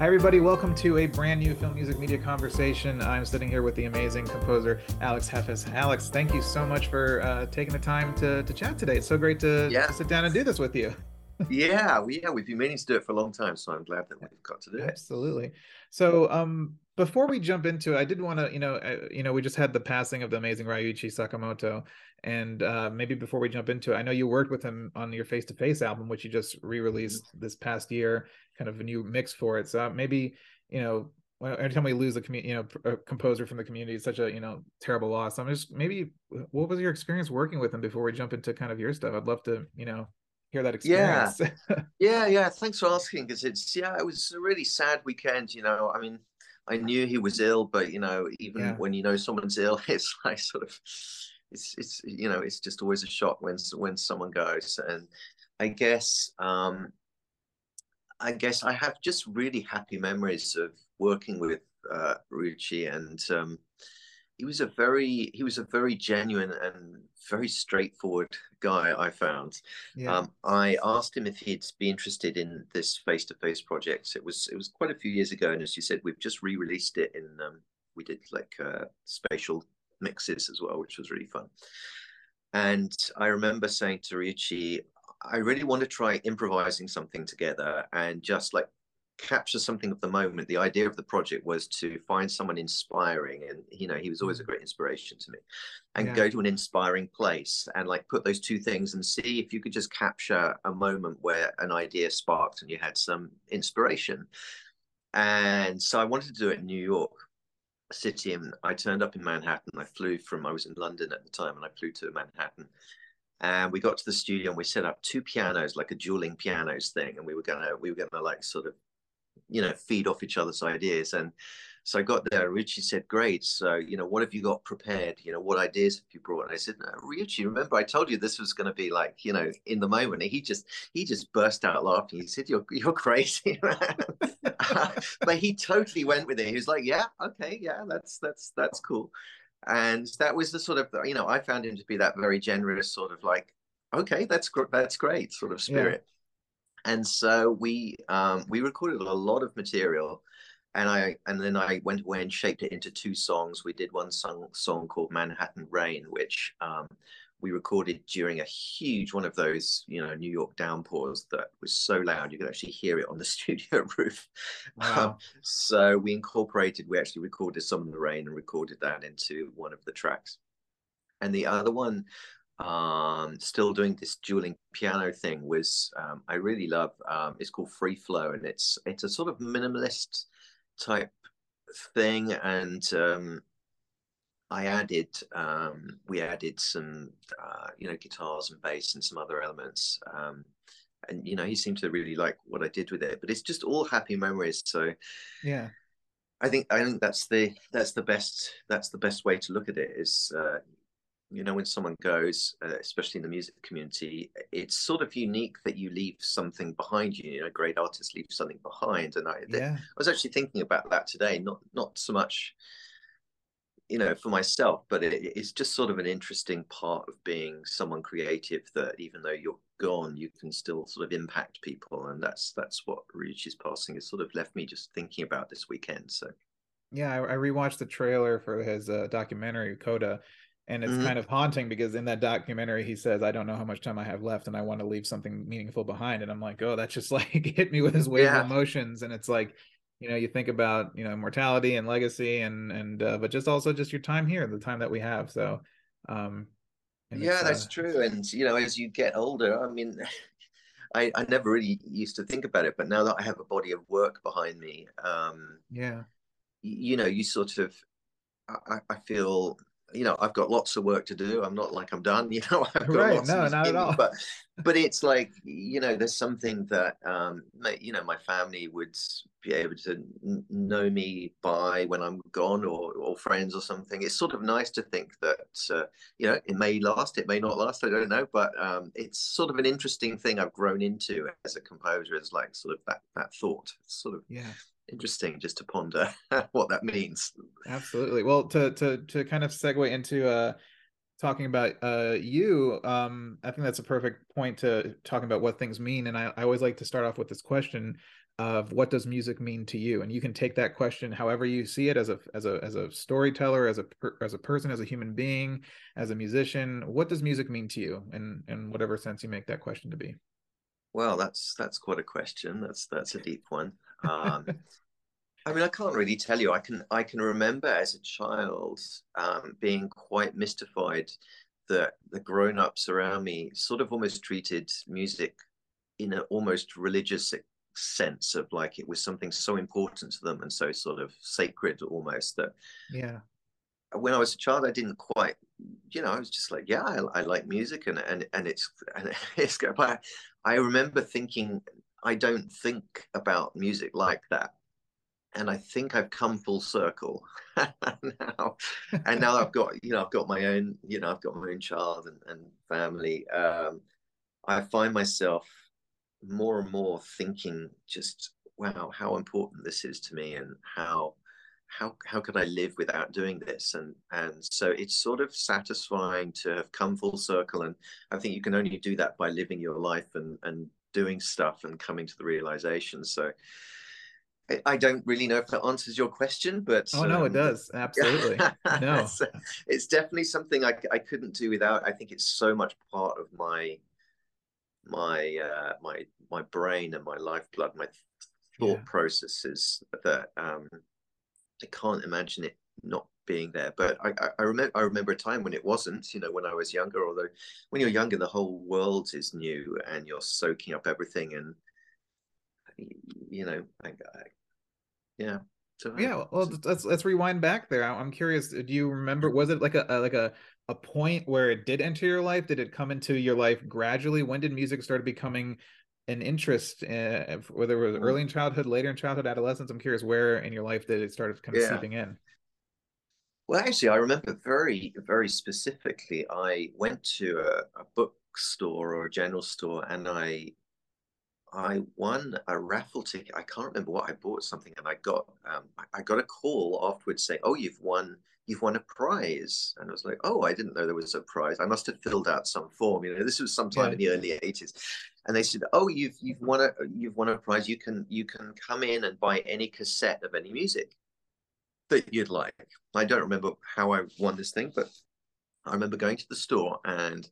Hi, everybody. Welcome to a brand new film music media conversation. I'm sitting here with the amazing composer Alex Heffes. Alex, thank you so much for uh, taking the time to, to chat today. It's so great to, yeah. to sit down and do this with you. yeah, we, yeah, we've been meaning to do it for a long time, so I'm glad that we've got to do it. Absolutely. So, um, before we jump into it, I did want to, you know, uh, you know, we just had the passing of the amazing Ryuichi Sakamoto, and uh, maybe before we jump into it, I know you worked with him on your Face to Face album, which you just re-released mm-hmm. this past year, kind of a new mix for it. So uh, maybe, you know, every time we lose a community, you know, a composer from the community, it's such a you know terrible loss. I'm just maybe, what was your experience working with him before we jump into kind of your stuff? I'd love to, you know, hear that experience. Yeah, yeah, yeah. Thanks for asking because it's yeah, it was a really sad weekend. You know, I mean, I knew he was ill, but you know, even yeah. when you know someone's ill, it's like sort of, it's it's you know, it's just always a shock when when someone goes. And I guess, um, I guess I have just really happy memories of working with uh, Ryuichi and. Um, he was a very he was a very genuine and very straightforward guy i found yeah. um, i asked him if he'd be interested in this face-to-face project it was it was quite a few years ago and as you said we've just re-released it in um, we did like uh, spatial mixes as well which was really fun and i remember saying to Ryuichi, i really want to try improvising something together and just like capture something of the moment. The idea of the project was to find someone inspiring, and you know, he was always a mm. great inspiration to me, and yeah. go to an inspiring place and like put those two things and see if you could just capture a moment where an idea sparked and you had some inspiration. And so I wanted to do it in New York City, and I turned up in Manhattan. I flew from I was in London at the time, and I flew to Manhattan and we got to the studio and we set up two pianos like a dueling pianos thing and we were gonna we were gonna like sort of you know feed off each other's ideas and so I got there. Ryuichi said, "Great. So, you know, what have you got prepared? You know, what ideas have you brought?" And I said, no, "Ryuichi, remember I told you this was going to be like, you know, in the moment." And he just he just burst out laughing. He said, "You're you're crazy," but he totally went with it. He was like, "Yeah, okay, yeah, that's that's that's cool." And that was the sort of you know I found him to be that very generous sort of like, "Okay, that's that's great," sort of spirit. Yeah and so we um, we recorded a lot of material and i and then i went away and shaped it into two songs we did one song song called manhattan rain which um, we recorded during a huge one of those you know new york downpours that was so loud you could actually hear it on the studio roof wow. um, so we incorporated we actually recorded some of the rain and recorded that into one of the tracks and the other one um, still doing this dueling piano thing was um, I really love. Um, it's called Free Flow, and it's it's a sort of minimalist type thing, and um, I added um, we added some uh, you know guitars and bass and some other elements. Um, and you know he seemed to really like what I did with it, but it's just all happy memories. So yeah, I think I think that's the that's the best that's the best way to look at it is uh, you know when someone goes uh, especially in the music community it's sort of unique that you leave something behind you you know great artists leave something behind and i yeah. i was actually thinking about that today not not so much you know for myself but it, it's just sort of an interesting part of being someone creative that even though you're gone you can still sort of impact people and that's that's what Ryuichi's passing has sort of left me just thinking about this weekend so yeah i, I rewatched the trailer for his uh, documentary coda and it's mm-hmm. kind of haunting because in that documentary he says i don't know how much time i have left and i want to leave something meaningful behind and i'm like oh that just like hit me with his wave yeah. of emotions and it's like you know you think about you know mortality and legacy and and uh, but just also just your time here the time that we have so um yeah that's uh, true and you know as you get older i mean I, I never really used to think about it but now that i have a body of work behind me um yeah. you know you sort of I, I feel you know i've got lots of work to do. I'm not like i'm done you know I've got right no not at all. but but it's like you know there's something that um you know my family would be able to know me by when i'm gone or or friends or something. It's sort of nice to think that uh, you know it may last it may not last i don't know but um it's sort of an interesting thing i've grown into as a composer is like sort of that that thought it's sort of yeah interesting just to ponder what that means. Absolutely. Well, to to to kind of segue into uh talking about uh you, um, I think that's a perfect point to talking about what things mean. And I, I always like to start off with this question. of what does music mean to you and you can take that question however you see it as a as a as a storyteller as a as a person as a human being as a musician what does music mean to you in in whatever sense you make that question to be well that's that's quite a question that's that's a deep one um I mean, I can't really tell you. I can I can remember as a child um, being quite mystified that the grown-ups around me sort of almost treated music in an almost religious sense of like it was something so important to them and so sort of sacred almost that yeah when i was a child i didn't quite you know i was just like yeah i, I like music and and and it's and it's but i remember thinking i don't think about music like that and I think I've come full circle now. And now I've got, you know, I've got my own, you know, I've got my own child and, and family. Um, I find myself more and more thinking just wow how important this is to me and how how how could I live without doing this? And and so it's sort of satisfying to have come full circle. And I think you can only do that by living your life and and doing stuff and coming to the realization. So I don't really know if that answers your question, but oh no, um, it does absolutely. no, it's, it's, definitely something I, I couldn't do without. I think it's so much part of my my uh, my my brain and my lifeblood, my thought yeah. processes that um, I can't imagine it not being there. But I, I, I remember I remember a time when it wasn't. You know, when I was younger. Although when you're younger, the whole world is new and you're soaking up everything. And you know, I, I yeah. So yeah, well, let's let's rewind back there. I'm curious. Do you remember? Was it like a, a like a a point where it did enter your life? Did it come into your life gradually? When did music start becoming an interest, uh, whether it was early in childhood, later in childhood, adolescence? I'm curious where in your life did it start kind of yeah. seeping in? Well, actually, I remember very, very specifically. I went to a, a bookstore or a general store, and I I won a raffle ticket. I can't remember what I bought something, and I got um, I got a call afterwards saying, "Oh, you've won you've won a prize," and I was like, "Oh, I didn't know there was a prize. I must have filled out some form. You know, this was sometime yeah. in the early '80s." And they said, "Oh, you've you've won a you've won a prize. You can you can come in and buy any cassette of any music that you'd like." I don't remember how I won this thing, but I remember going to the store and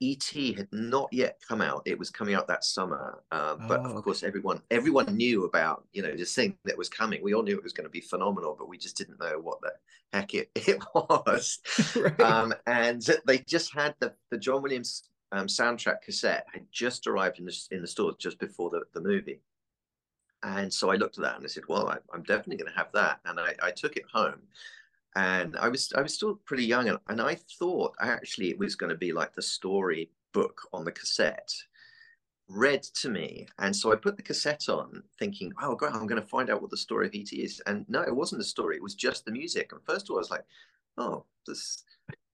ET had not yet come out. It was coming out that summer, uh, but oh, of course, everyone everyone knew about you know this thing that was coming. We all knew it was going to be phenomenal, but we just didn't know what the heck it, it was. right. um, and they just had the the John Williams um, soundtrack cassette had just arrived in the in the stores just before the, the movie. And so I looked at that and I said, "Well, I, am definitely going to have that." And I, I took it home, and I was I was still pretty young, and, and I thought actually it was going to be like the story book on the cassette read to me. And so I put the cassette on, thinking, "Oh, God, I'm going to find out what the story of ET is." And no, it wasn't the story; it was just the music. And first of all, I was like, "Oh, this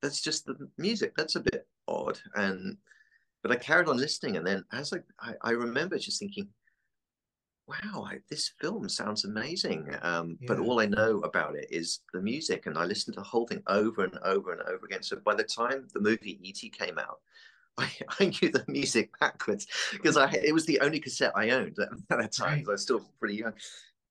that's just the music. That's a bit odd." And but I carried on listening, and then as I I, I remember just thinking, wow, I, this film sounds amazing. Um, yeah. But all I know about it is the music, and I listened to the whole thing over and over and over again. So by the time the movie E.T. came out, I, I knew the music backwards because I it was the only cassette I owned at, at that time. Right. I was still pretty young,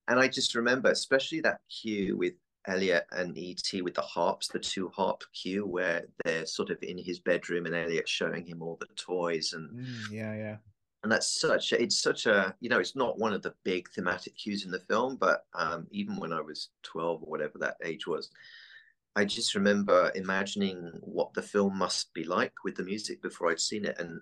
and I just remember, especially that cue with Elliot and E.T. with the harps, the two harp cue where they're sort of in his bedroom and Elliot showing him all the toys and mm, yeah, yeah and that's such a, it's such a you know it's not one of the big thematic cues in the film but um, even when i was 12 or whatever that age was i just remember imagining what the film must be like with the music before i'd seen it and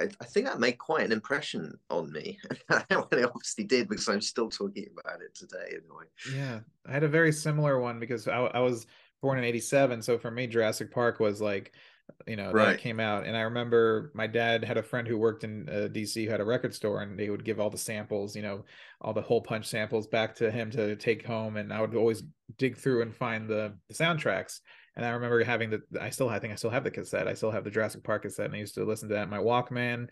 i, I think that made quite an impression on me and it obviously did because i'm still talking about it today anyway yeah i had a very similar one because i, I was born in 87 so for me jurassic park was like you know right. that came out and i remember my dad had a friend who worked in uh, dc who had a record store and they would give all the samples you know all the hole punch samples back to him to take home and i would always dig through and find the, the soundtracks and i remember having the i still i think i still have the cassette i still have the jurassic park cassette and i used to listen to that in my walkman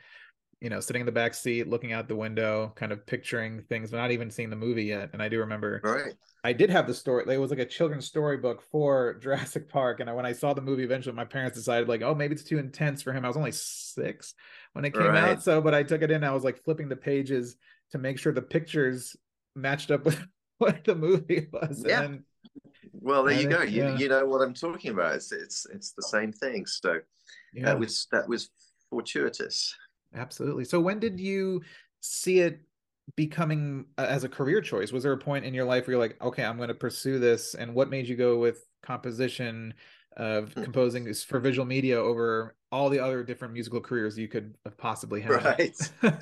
you know, sitting in the back seat, looking out the window, kind of picturing things, but not even seeing the movie yet. And I do remember, right? I did have the story. It was like a children's storybook for Jurassic Park. And I, when I saw the movie, eventually my parents decided, like, oh, maybe it's too intense for him. I was only six when it came right. out. So, but I took it in. I was like flipping the pages to make sure the pictures matched up with what the movie was. Yeah. Then, well, there you go. You, yeah. you know what I'm talking about. It's it's it's the same thing. So yeah. that was that was fortuitous. Absolutely. So when did you see it becoming as a career choice? Was there a point in your life where you're like, okay, I'm going to pursue this? And what made you go with composition of hmm. composing this for visual media over all the other different musical careers you could have possibly had? Right.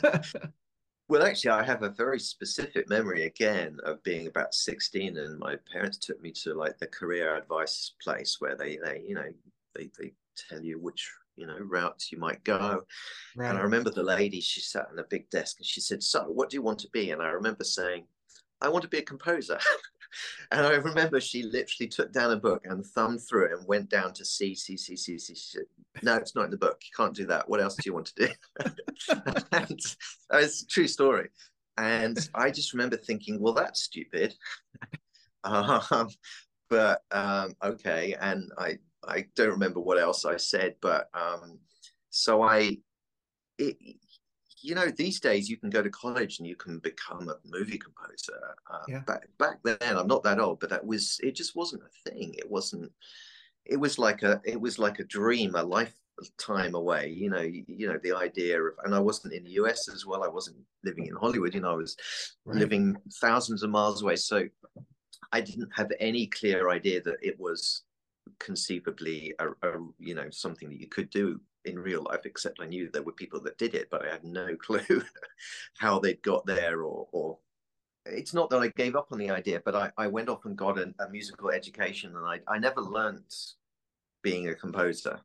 well, actually, I have a very specific memory again of being about 16, and my parents took me to like the career advice place where they, they you know, they, they tell you which you know routes you might go. Right. and i remember the lady she sat on a big desk and she said so what do you want to be? And i remember saying i want to be a composer. And i remember she literally took down a book and thumbed through it and went down to c c c c c she said no it's not in the book. You can't do that. What else do you want to do? And it's a true story. And i just remember thinking well that's stupid. Um, but um, okay. And i I don't remember what else I said, but um, so I, it, you know, these days you can go to college and you can become a movie composer. Uh, yeah. Back back then, I'm not that old, but that was it. Just wasn't a thing. It wasn't. It was like a. It was like a dream, a lifetime away. You know. You, you know the idea of, and I wasn't in the US as well. I wasn't living in Hollywood. You know, I was right. living thousands of miles away. So I didn't have any clear idea that it was conceivably a, a, you know something that you could do in real life except i knew there were people that did it but i had no clue how they'd got there or or it's not that i gave up on the idea but i, I went off and got a, a musical education and i, I never learned being a composer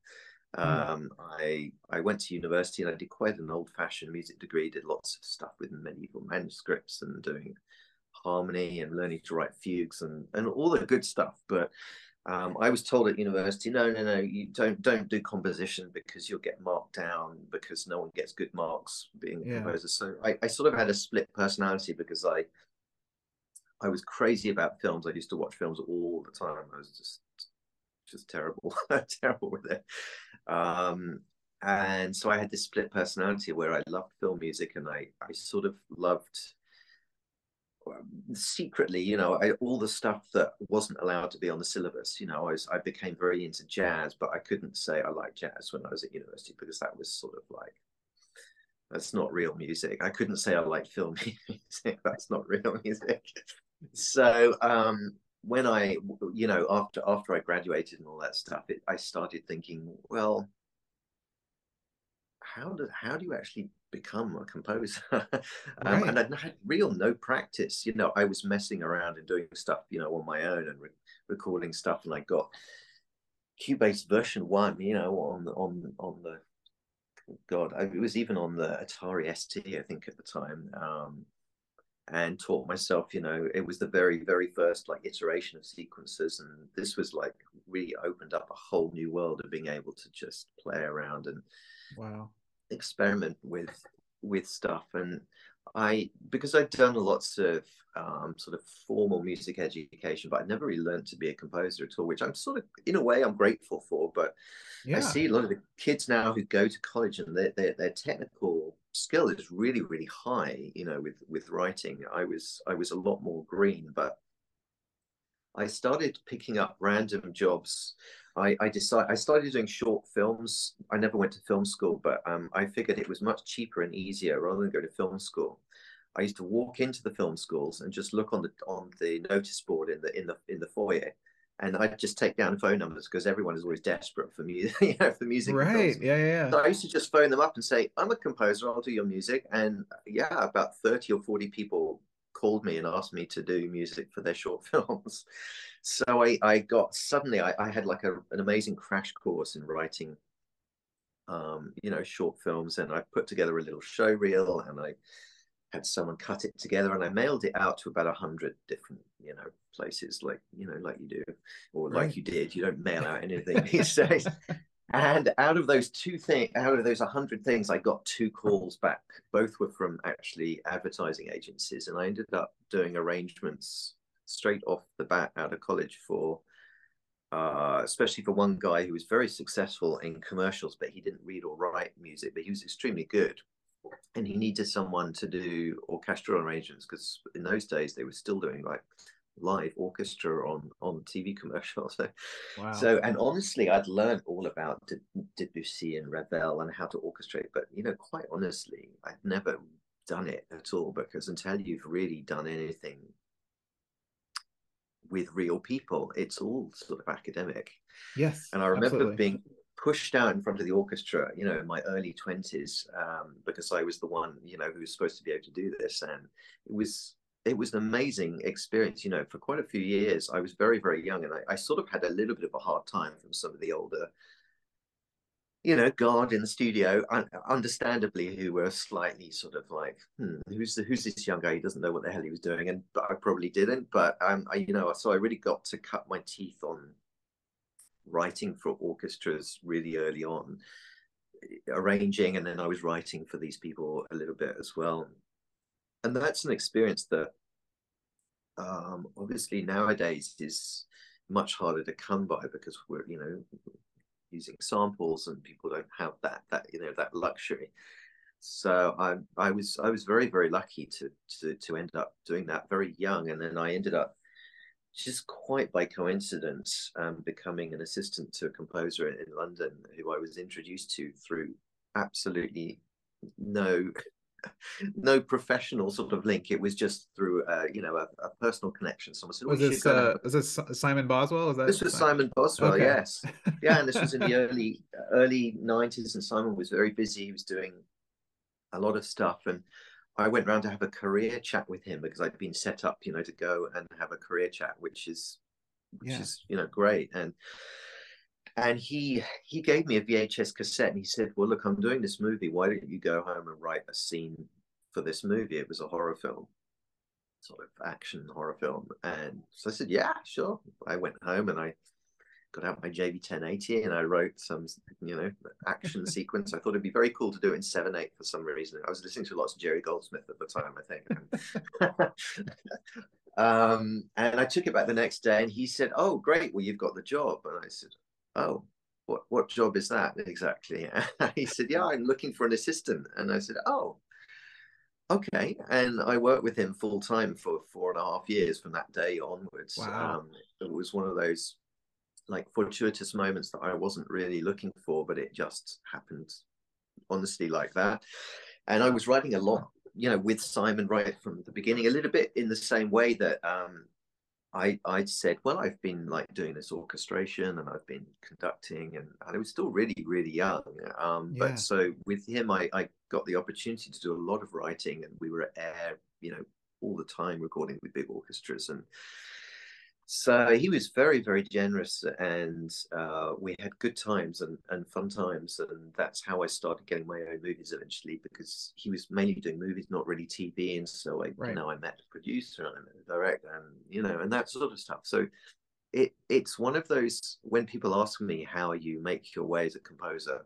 hmm. um, I I went to university and I did quite an old-fashioned music degree. Did lots of stuff with medieval manuscripts and doing harmony and learning to write fugues and and all the good stuff. But um, I was told at university, no, no, no, you don't don't do composition because you'll get marked down because no one gets good marks being a yeah. composer. So I, I sort of had a split personality because I I was crazy about films. I used to watch films all the time. I was just just terrible, terrible with it. Um, and so I had this split personality where I loved film music and I I sort of loved secretly, you know, I, all the stuff that wasn't allowed to be on the syllabus, you know, I, was, I became very into jazz, but I couldn't say I like jazz when I was at university because that was sort of like, that's not real music. I couldn't say I like film music. That's not real music. So um, when I, you know, after after I graduated and all that stuff, it, I started thinking, well, how do how do you actually become a composer? um, right. And I had real no practice. You know, I was messing around and doing stuff, you know, on my own and re- recording stuff, and I got Cubase version one, you know, on on on the God, I, it was even on the Atari ST, I think, at the time. Um, and taught myself, you know, it was the very, very first like iteration of sequences. And this was like really opened up a whole new world of being able to just play around and wow experiment with with stuff. And i because i'd done lots of um, sort of formal music education but i never really learned to be a composer at all which i'm sort of in a way i'm grateful for. But yeah. i see a lot of the kids now who go to college and their, their, their technical skill is really really high you know with with writing. I was i was a lot more green but i started picking up random jobs I, I decided I started doing short films. I never went to film school, but um, I figured it was much cheaper and easier rather than go to film school. I used to walk into the film schools and just look on the on the notice board in the in the in the foyer, and I'd just take down phone numbers because everyone is always desperate for music, you know, for music. Right? Yeah, yeah. So I used to just phone them up and say, "I'm a composer. I'll do your music." And yeah, about thirty or forty people called me and asked me to do music for their short films. So I, I got suddenly I, I had like a, an amazing crash course in writing um, you know, short films and I put together a little show reel and I had someone cut it together and I mailed it out to about a hundred different, you know, places like, you know, like you do, or right. like you did. You don't mail out anything these days. And out of those two things, out of those 100 things, I got two calls back. Both were from actually advertising agencies. And I ended up doing arrangements straight off the bat out of college for, uh, especially for one guy who was very successful in commercials, but he didn't read or write music, but he was extremely good. and he needed someone to do orchestral arrangements because in those days they were still doing like live orchestra on on TV commercials. So, wow. so and honestly, I'd learned all about Debussy and Ravel and how to orchestrate, but you know, quite honestly, I'd never done it at all because until you've really done anything with real people, it's all sort of academic. Yes, and I remember absolutely. being pushed out in front of the orchestra, you know, in my early twenties, um, because I was the one, you know, who was supposed to be able to do this, and it was it was an amazing experience. You know, for quite a few years, I was very, very young, and I, I sort of had a little bit of a hard time from some of the older, you know, guard in the studio, understandably, who were slightly sort of like, hmm, who's the, who's this young guy? He doesn't know what the hell he was doing, and but I probably didn't. But um, I, you know, so I really got to cut my teeth on writing for orchestras really early on arranging and then i was writing for these people a little bit as well and that's an experience that um, obviously nowadays is much harder to come by because we're you know using samples and people don't have that that you know that luxury. So i i was i was very very lucky to to to end up doing that very young and then i ended up just quite by coincidence um, becoming an assistant to a composer in london who i was introduced to through absolutely no no professional sort of link. It was just through, uh, you know, a, a, personal connection. Someone said, "Was this uh, was this Simon Boswell?" Was that this was Simon Boswell? Okay. Yes, yeah, and this was in the early early nineties, and Simon was very busy. He was doing a lot of stuff, and I went round to have a career chat with him because I'd been set up, you know, to go and have a career chat, which is which yeah. is you know great and and he he gave me a VHS cassette and he said, "Well, look, I'm doing this movie. Why don't you go home and write a scene for this movie?" It was a horror film, sort of action horror film, and so I said, "Yeah, sure." I went home and I got out my JV 1080 and I wrote some, you know, action sequence. I thought it'd be very cool to do it in seven eight for some reason. I was listening to lots of Jerry Goldsmith at the time, I think. um, and I took it back the next day, and he said, "Oh, great! Well, you've got the job." And I said, oh, what, what job is that exactly? he said, yeah, I'm looking for an assistant. And I said, oh, okay. And I worked with him full time for four and a half years from that day onwards. Wow. Um, it was one of those like fortuitous moments that I wasn't really looking for, but it just happened honestly like that. And I was writing a lot, you know, with Simon right from the beginning, a little bit in the same way that um, I I said, well, I've been like doing this orchestration and I've been conducting, and, and I was still really really young. Um, yeah. But so with him, I I got the opportunity to do a lot of writing, and we were at air, you know, all the time recording with big orchestras, and so he was very very generous and uh, we had good times and, and fun times and that's how i started getting my own movies eventually because he was mainly doing movies not really tv and so i right. you know i met the producer and i met the director and you know and that sort of stuff so it it's one of those when people ask me how you make your way as a composer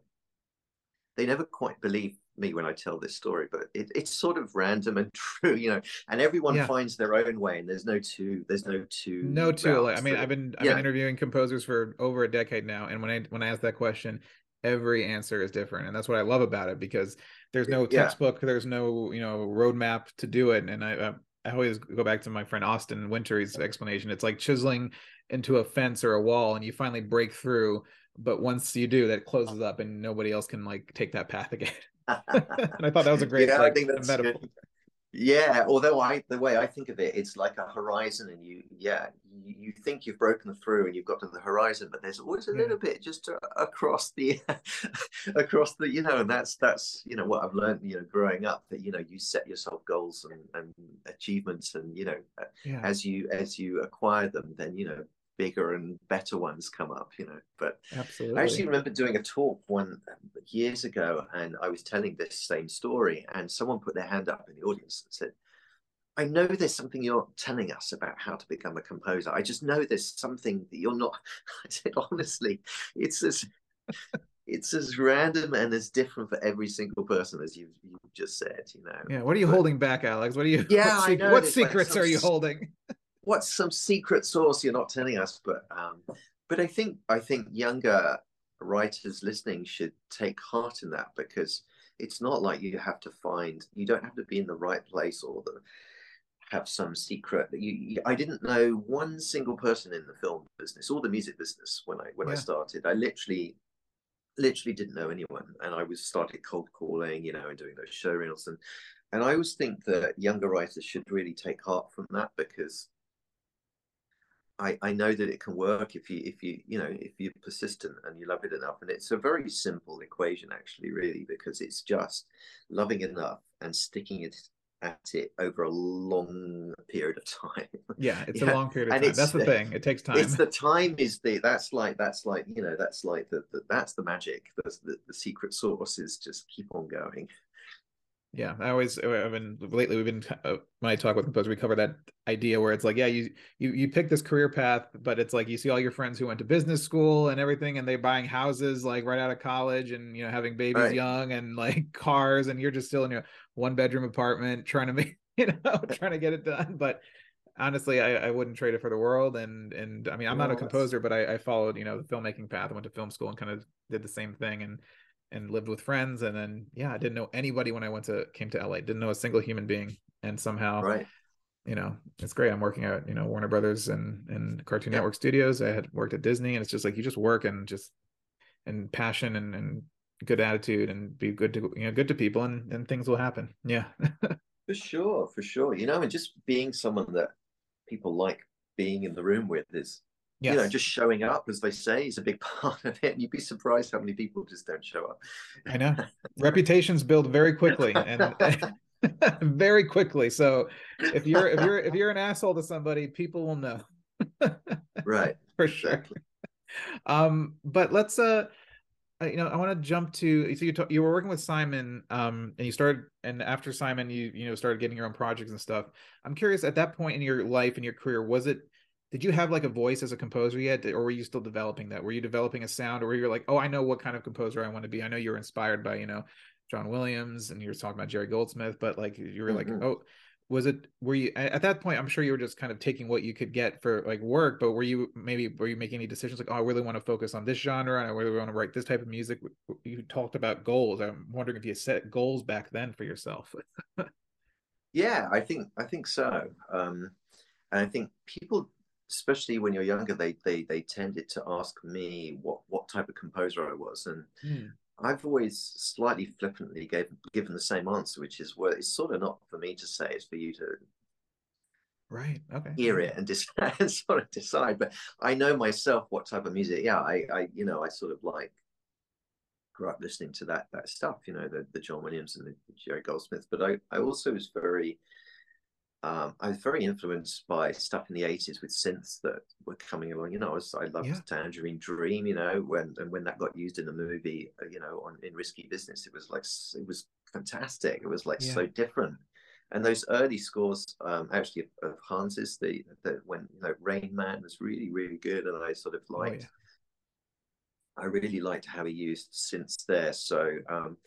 they never quite believe me when I tell this story, but it, it's sort of random and true, you know. And everyone yeah. finds their own way, and there's no two. There's no two. No two. Like, I mean, I've been I've yeah. been interviewing composers for over a decade now, and when I when I ask that question, every answer is different, and that's what I love about it because there's no textbook, yeah. there's no you know roadmap to do it, and I. Uh, I always go back to my friend Austin Wintory's explanation. It's like chiseling into a fence or a wall, and you finally break through. But once you do, that closes up, and nobody else can like take that path again. and I thought that was a great yeah, like, I think that's metaphor. Good. Yeah, although I the way I think of it, it's like a horizon, and you yeah you, you think you've broken through and you've got to the horizon, but there's always a yeah. little bit just to, across the across the you know, and that's that's you know what I've learned you know growing up that you know you set yourself goals and, and achievements, and you know yeah. as you as you acquire them, then you know bigger and better ones come up, you know. But absolutely, I actually remember doing a talk one years ago, and I was telling this same story, and someone put their hand up in the audience and said, "I know there's something you're telling us about how to become a composer. I just know there's something that you're not." I said, "Honestly, it's as." it's as random and as different for every single person as you've, you've just said, you know. Yeah. What are you but, holding back, Alex? What are you? Yeah, what, I know. What secrets like are you holding? what's some secret sauce you're not telling us? But um, but I think I think younger writers listening should take heart in that because it's not like you have to find you don't have to be in the right place or the have some secret you, you, i didn't know one single person in the film business or the music business when i when yeah. i started i literally literally didn't know anyone and i was started cold calling you know and doing those show reels and and i always think that younger writers should really take heart from that because I, I know that it can work if you if you you know if you're persistent and you love it enough. And it's a very simple equation actually really because it's just loving enough and sticking it at it over a long period of time. Yeah it's yeah. a long period of and time. That's the thing. It takes time. it's the time is the that's like that's like you know that's like the, the that's the magic. That's the, the secret sauce is just keep on going yeah, I always I mean, lately we've been uh, when I talk with composers we cover that idea where it's like yeah you you you pick this career path but it's like you see all your friends who went to business school and everything and they're buying houses like right out of college and you know having babies right. young and like cars and you're just still in your one bedroom apartment trying to make you know trying to get it done. But honestly I, I wouldn't trade it for the world. And and I mean I'm not a composer but I, I followed you know the filmmaking path. I went to film school and kind of did the same thing. And and lived with friends and then yeah i didn't know anybody when i went to came to la didn't know a single human being and somehow right. you know it's great i'm working at you know warner brothers and and cartoon yeah. network studios i had worked at disney and it's just like you just work and just and passion and and good attitude and be good to you know good to people and and things will happen. Yeah. For sure for sure. You know and just being someone that people like being in the room with is Yes. You know, just showing up, as they say, is a big part of it. And you'd be surprised how many people just don't show up. I know. Reputations build very quickly and very quickly. So if you're if you're if you're an asshole to somebody, people will know. right. For sure. Exactly. Um, but let's uh you know, I want to jump to so you t- you were working with Simon, um, and you started, and after Simon, you you know started getting your own projects and stuff. I'm curious, at that point in your life and your career, was it did you have like a voice as a composer yet? Or were you still developing that? Were you developing a sound? Or were you like oh i know what kind of composer i want to be. I know you were inspired by you know john williams and you were talking about jerry goldsmith but like you were mm-hmm. like oh was it were you at that point i'm sure you were just kind of taking what you could get for like work but were you maybe were you making any decisions like oh i really want to focus on this genre and i really want to write this type of music. You talked about goals. I'm wondering if you set goals back then for yourself. Yeah i think i think so. Um and i think people especially when you're younger, they they they tended to ask me what what type of composer I was, and mm. I've always slightly flippantly gave, given the same answer, which is well, it's sort of not for me to say; it's for you to right okay hear it and, dis- and sort of decide. But I know myself what type of music. Yeah, I I you know I sort of like grew up listening to that that stuff, you know, the the John Williams and the Jerry Goldsmith. But I I also was very um, I was very influenced by stuff in the 80s with synths that were coming along. You know, I, was, I loved yeah. Tangerine Dream, you know, when and when that got used in the movie, uh, you know, on in Risky Business, it was like, it was fantastic. It was like yeah. so different. And those early scores, um, actually, of, of Hans's, the, the when, you know, Rain Man was really, really good. And I sort of liked, oh, yeah. I really liked how he used synths there. So, um,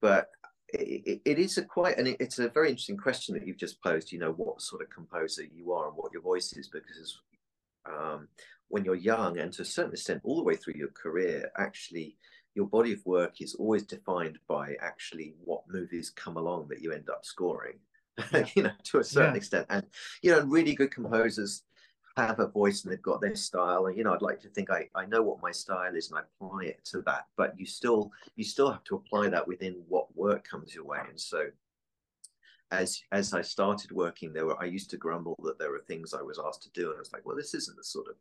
but it, it is a quite and it's a very interesting question that you've just posed you know what sort of composer you are and what your voice is because um, when you're young and to a certain extent all the way through your career actually your body of work is always defined by actually what movies come along that you end up scoring yeah. you know to a certain yeah. extent and you know really good composers have a voice and they've got their style and you know i'd like to think i i know what my style is and i apply it to that but you still you still have to apply that within what work comes your way. And so as as i started working there were i used to grumble that there were things i was asked to do and i was like well this isn't the sort of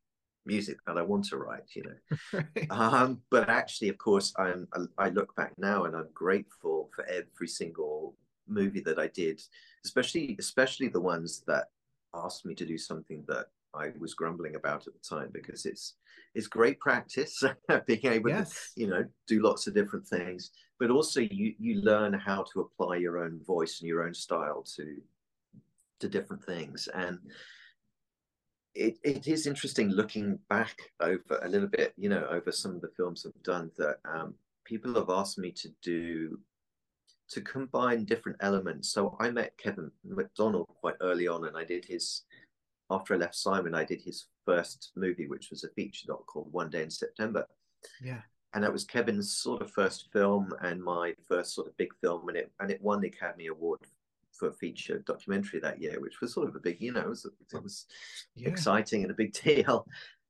music that i want to write you know? Um but actually of course i'm i look back now and i'm grateful for every single movie that i did especially especially the ones that asked me to do something that I was grumbling about at the time because it's it's great practice being able yes. to you know do lots of different things, but also you you learn how to apply your own voice and your own style to to different things and. It, it is interesting looking back over a little bit, you know, over some of the films I've done that um, people have asked me to do to combine different elements. So I met Kevin Macdonald quite early on, and I did his after I left Simon, I did his first movie, which was a feature doc called One Day in September. Yeah. and that was Kevin's sort of first film and my first sort of big film, and it and it won the Academy Award for feature documentary that year, which was sort of a big, you know, it was, it was yeah. exciting and a big deal.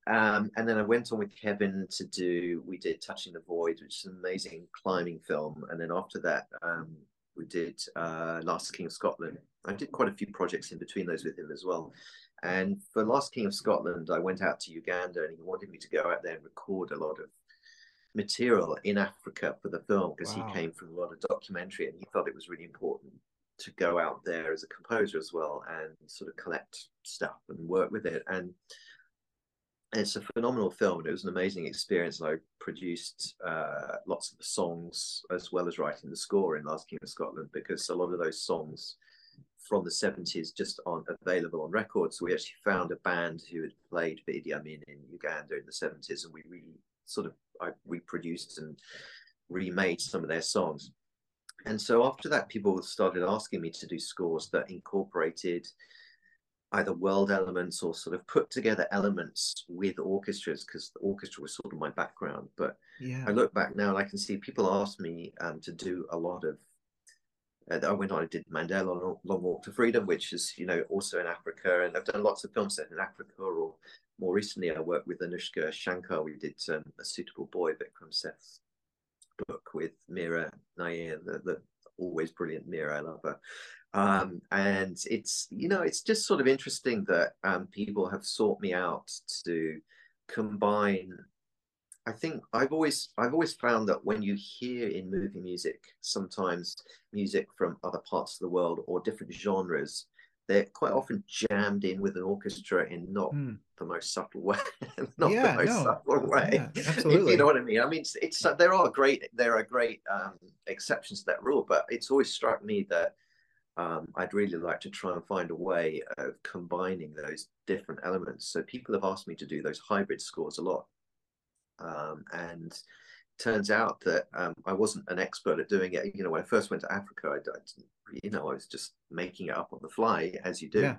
Um, and then I went on with Kevin to do, we did Touching the Void, which is an amazing climbing film. And then after that, um, we did uh, Last King of Scotland. I did quite a few projects in between those with him as well. And for Last King of Scotland, I went out to Uganda and he wanted me to go out there and record a lot of material in Africa for the film because wow. he came from a lot of documentary and he thought it was really important to go out there as a composer as well and sort of collect stuff and work with it. And it's a phenomenal film. It was an amazing experience. I produced uh, lots of the songs as well as writing the score in Last King of Scotland because a lot of those songs from the 70s just aren't available on record. So we actually found a band who had played for Idi Amin in Uganda in the 70s and we really sort of I reproduced and remade some of their songs. And so after that, people started asking me to do scores that incorporated either world elements or sort of put together elements with orchestras because the orchestra was sort of my background. But yeah. I look back now and I can see people ask me um, to do a lot of. Uh, I went on and did Mandela on Long Walk to Freedom, which is you know also in Africa, and I've done lots of films set in Africa. Or more recently, I worked with Anoushka Shankar. We did um, a suitable boy, Vikram Seth's book with Mira Nair, the, the always brilliant Mira. I love her. Um, and it's you know it's just sort of interesting that um, people have sought me out to combine I think I've always I've always found that when you hear in movie music sometimes music from other parts of the world or different genres they're quite often jammed in with an orchestra in not mm. the most subtle way, not yeah, the most no. subtle way. Yeah, absolutely, you know what I mean. I mean, it's, it's there are great there are great um, exceptions to that rule, but it's always struck me that um, I'd really like to try and find a way of combining those different elements. So people have asked me to do those hybrid scores a lot, um, and turns out that um, I wasn't an expert at doing it. You know, when I first went to Africa, I, I didn't, you know, I was just making it up on the fly as you do. Yeah.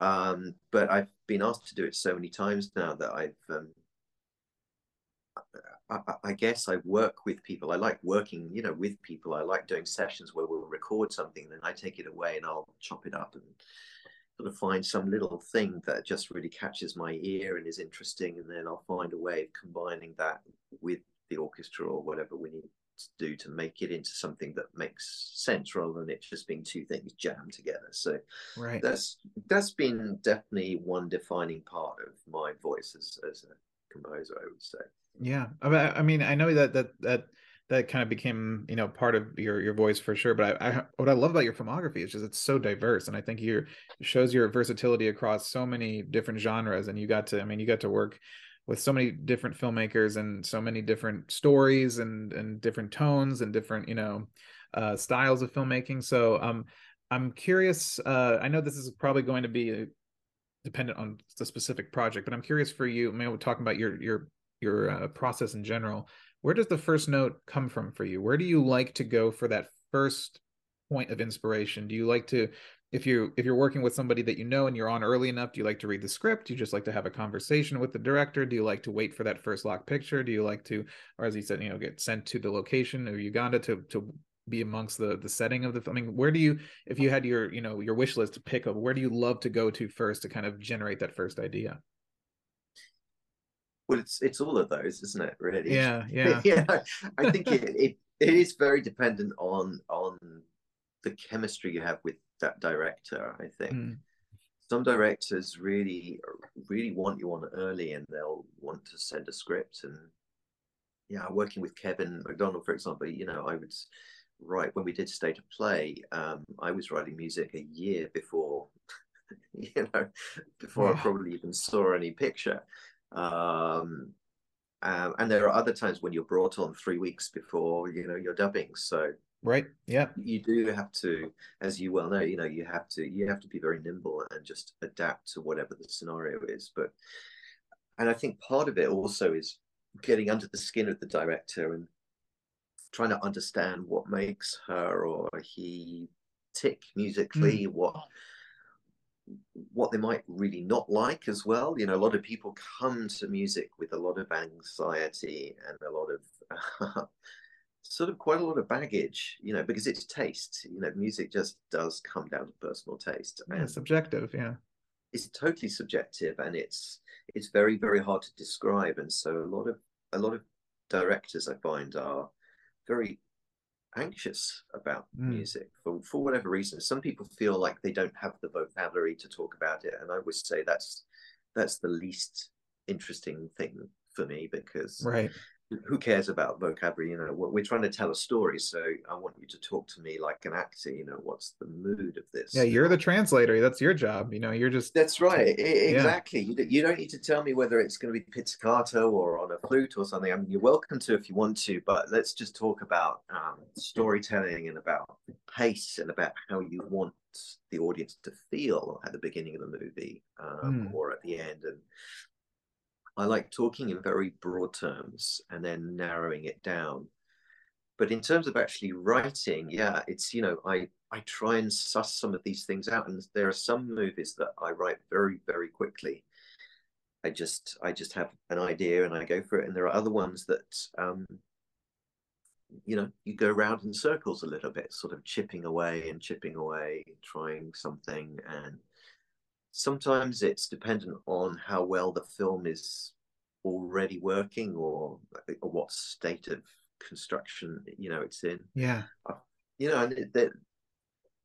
Um, but I've been asked to do it so many times now that I've, um, I, I, guess I work with people. I like working, you know, with people. I like doing sessions where we'll record something, and then I take it away and I'll chop it up and sort of find some little thing that just really catches my ear and is interesting, and then I'll find a way of combining that with the orchestra or whatever we need to do to make it into something that makes sense rather than it just being two things jammed together. So right. that's that's been definitely one defining part of my voice as, as a composer, I would say. Yeah. I mean, I know that that that that kind of became you know part of your your voice for sure but I, I, what i love about your filmography is just it's so diverse and i think you shows your versatility across so many different genres and you got to i mean you got to work with so many different filmmakers and so many different stories and and different tones and different you know uh, styles of filmmaking. So um, I'm curious. Uh, I know this is probably going to be dependent on the specific project, but I'm curious for you. I mean, we're talking about your your your uh, process in general. Where does the first note come from for you? Where do you like to go for that first point of inspiration? Do you like to if you if you're working with somebody that you know and you're on early enough do you like to read the script do you just like to have a conversation with the director do you like to wait for that first lock picture do you like to or as he said you know get sent to the location of uganda to to be amongst the the setting of the film? i mean where do you if you had your you know your wish list to pick up where do you love to go to first to kind of generate that first idea well it's it's all of those isn't it really yeah yeah yeah i think it, it it is very dependent on on the chemistry you have with that director. I think mm. some directors really, really want you on early, and they'll want to send a script. And yeah, working with Kevin Macdonald for example, you know, I would write when we did State of Play. Um, I was writing music a year before, you know, before I probably even saw any picture. Um, um, and there are other times when you're brought on three weeks before you know you're dubbing. So Right. Yeah. You do have to, as you well know, you know, you have to you have to be very nimble and just adapt to whatever the scenario is. But and I think part of it also is getting under the skin of the director and trying to understand what makes her or he tick musically, mm. what what they might really not like as well. You know, a lot of people come to music with a lot of anxiety and a lot of sort of quite a lot of baggage, you know, because it's taste. You know, music just does come down to personal taste. Yeah, and subjective, yeah. It's totally subjective and it's it's very, very hard to describe. And so a lot of a lot of directors I find are very anxious about mm. music for, for whatever reason. Some people feel like they don't have the vocabulary to talk about it. And I would say that's that's the least interesting thing for me because right who cares about vocabulary? You know, we're trying to tell a story, so I want you to talk to me like an actor. You know, what's the mood of this? Yeah, you're the translator. That's your job. You know, you're just. That's right. Exactly. Yeah. You don't need to tell me whether it's going to be pizzicato or on a flute or something. I mean, you're welcome to if you want to, but let's just talk about um, storytelling and about pace and about how you want the audience to feel at the beginning of the movie um, mm. or at the end, and I like talking in very broad terms and then narrowing it down. But in terms of actually writing, yeah, it's you know I I try and suss some of these things out, and there are some movies that I write very very quickly. I just I just have an idea and I go for it, and there are other ones that um, you know you go around in circles a little bit, sort of chipping away and chipping away, trying something and sometimes it's dependent on how well the film is already working or, or what state of construction you know it's in. Yeah. Uh, you know and that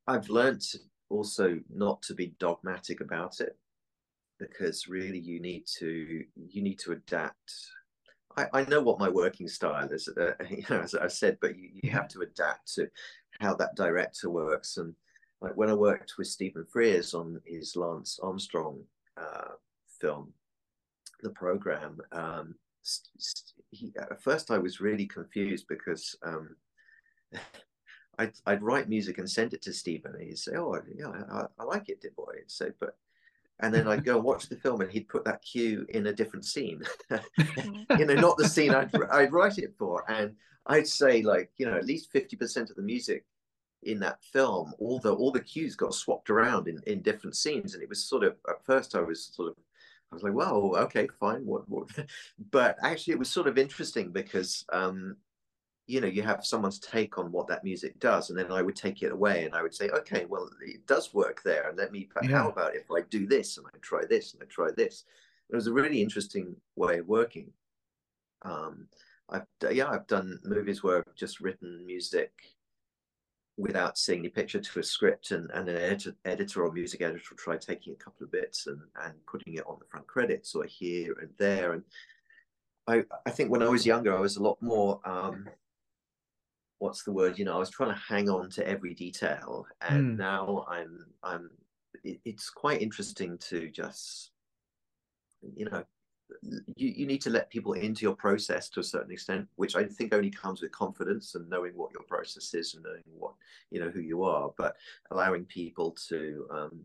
i've learned also not to be dogmatic about it because really you need to you need to adapt. I, I know what my working style is uh, you know as i said but you, you have to adapt to how that director works and like when I worked with Stephen Frears on his Lance Armstrong uh, film, the program, um, he, at first I was really confused because um, I'd, I'd, write music and send it to Stephen, and he'd say, "Oh, yeah, I, I like it, dear boy." I'd say, "But," and then I'd go and watch the film, and he'd put that cue in a different scene, you know, not the scene I'd, I'd write it for, and I'd say like, you know, at least fifty percent of the music in that film, all the all the cues got swapped around in, in different scenes, and it was sort of at first I was sort of I was like, well, okay, fine, what, what? but actually it was sort of interesting because um, you know you have someone's take on what that music does, and then I would take it away and I would say, okay, well, it does work there, and let me. Yeah. How about if I do this and I try this and I try this? It was a really interesting way of working. Um, I've yeah, I've done movies where I've just written music without seeing the picture to a script and, and an editor, editor or music editor will try taking a couple of bits and, and putting it on the front credits or here and there. And I, I think when I was younger, I was a lot more, um, what's the word? You know, I was trying to hang on to every detail. And mm. now I'm, I'm, it, it's quite interesting to just, you know, you, you need to let people into your process to a certain extent, which I think only comes with confidence and knowing what your process is and knowing what you know who you are, but allowing people to, um,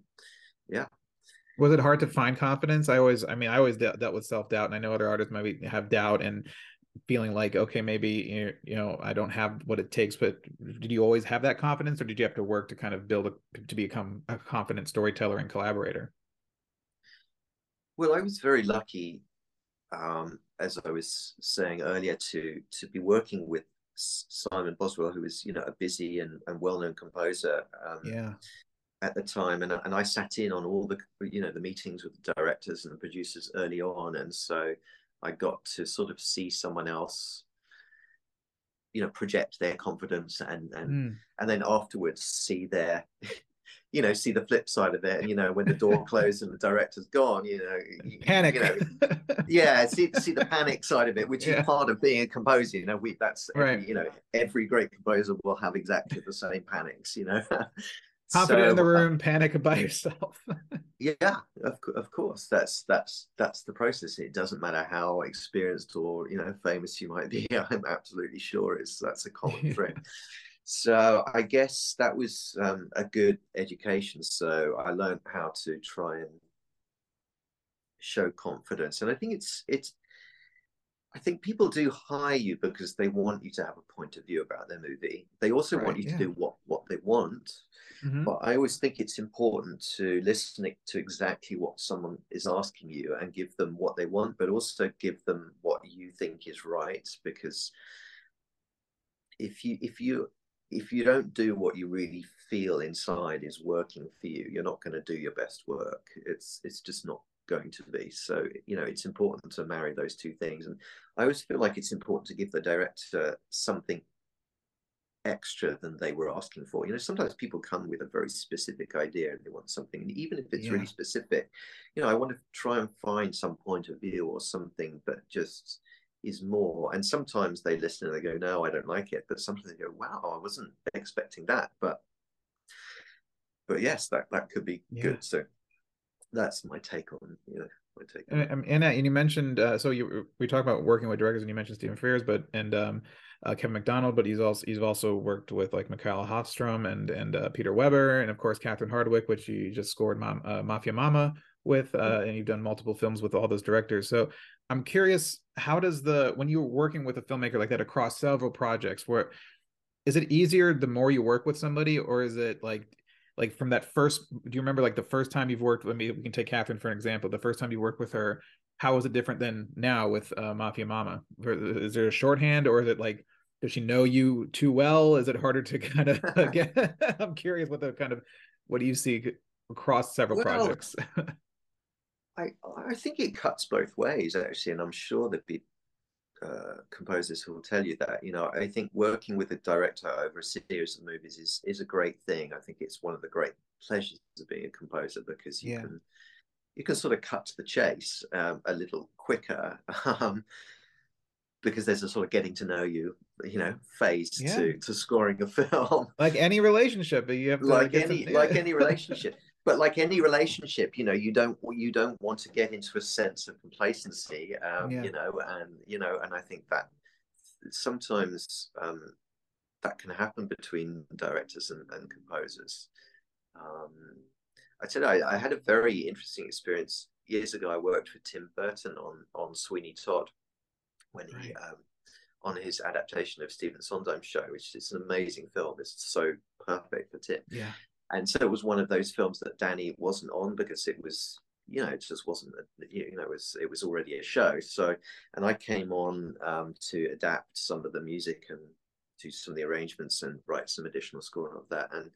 yeah. Was it hard to find confidence? I always, I mean, I always dealt, dealt with self doubt, and I know other artists maybe have doubt and feeling like, okay, maybe you you know I don't have what it takes. But did you always have that confidence, or did you have to work to kind of build a, to become a confident storyteller and collaborator? Well, I was very lucky um, as I was saying earlier, to to be working with Simon Boswell, who was you know a busy and, and well known composer. Um, yeah. At the time, and and I sat in on all the you know the meetings with the directors and the producers early on, and so I got to sort of see someone else you know project their confidence and and mm. and then afterwards see their you know see the flip side of it and you know when the door closed and the director's gone you know panic you know, yeah see see the panic side of it which yeah. is part of being a composer you know we that's right. you know every great composer will have exactly the same panics you know. Confident so, in the uh, room uh, panic by yourself. Yeah of, of course that's that's that's the process it doesn't matter how experienced or you know famous you might be i'm absolutely sure it's that's a common thread so I guess that was um, a good education. So I learned how to try and show confidence, and I think it's it's I think people do hire you because they want you to have a point of view about their movie. They also right, want you yeah. to do what what they want. Mm-hmm. But I always think it's important to listen to exactly what someone is asking you and give them what they want, but also give them what you think is right. Because if you if you if you don't do what you really feel inside is working for you, you're not going to do your best work. It's it's just not going to be. So, you know, it's important to marry those two things. And I always feel like it's important to give the director something extra than they were asking for. You know, sometimes people come with a very specific idea and they want something, and even if it's yeah. really specific, you know, I want to try and find some point of view or something that just is more. And sometimes they listen and they go, "No, I don't like it," but sometimes they go, "Wow, I wasn't expecting that." But but yes, that that could be yeah. good. So that's my take on you know my take. And, and, and you mentioned uh, so you we talked about working with directors, and you mentioned Stephen Frears, but and um, uh, Kevin Macdonald, but he's also he's also worked with like Mikaela Håfström and and uh, Peter Webber, and of course Catherine Hardwicke, which you just scored Mom, uh, Mafia Mamma with, uh, and you've done multiple films with all those directors. So I'm curious, how does the when you're working with a filmmaker like that across several projects, where is it easier the more you work with somebody, or is it like like from that first do you remember like the first time you've worked let me we can take catherine for an example the first time you worked with her how was it different than now with uh, mafia mamma? Is there a shorthand or is it like does she know you too well? Is it harder to kind of get i'm curious what the kind of what do you see across several well, projects i i think it cuts both ways actually and i'm sure there'd be uh, composers who will tell you that. You know, I think working with a director over a series of movies is is a great thing. I think it's one of the great pleasures of being a composer because you yeah. can you can sort of cut to the chase um, a little quicker. Um, because there's a sort of getting to know you, you know, phase yeah. to to scoring a film. Like any relationship, but you have to like any to, yeah. like any relationship but like any relationship you know you don't you don't want to get into a sense of complacency um, yeah. you know and you know and i think that sometimes um, that can happen between directors and, and composers um, i said I, I had a very interesting experience years ago i worked with tim burton on on sweeney todd when right. he um, on his adaptation of Stephen Sondheim's show, which is an amazing film. It's so perfect for Tim. Yeah and so it was one of those films that Danny wasn't on because it was you know it just wasn't a, you know it was it was already a show. So and I came on um, to adapt some of the music and do some of the arrangements and write some additional score of that. And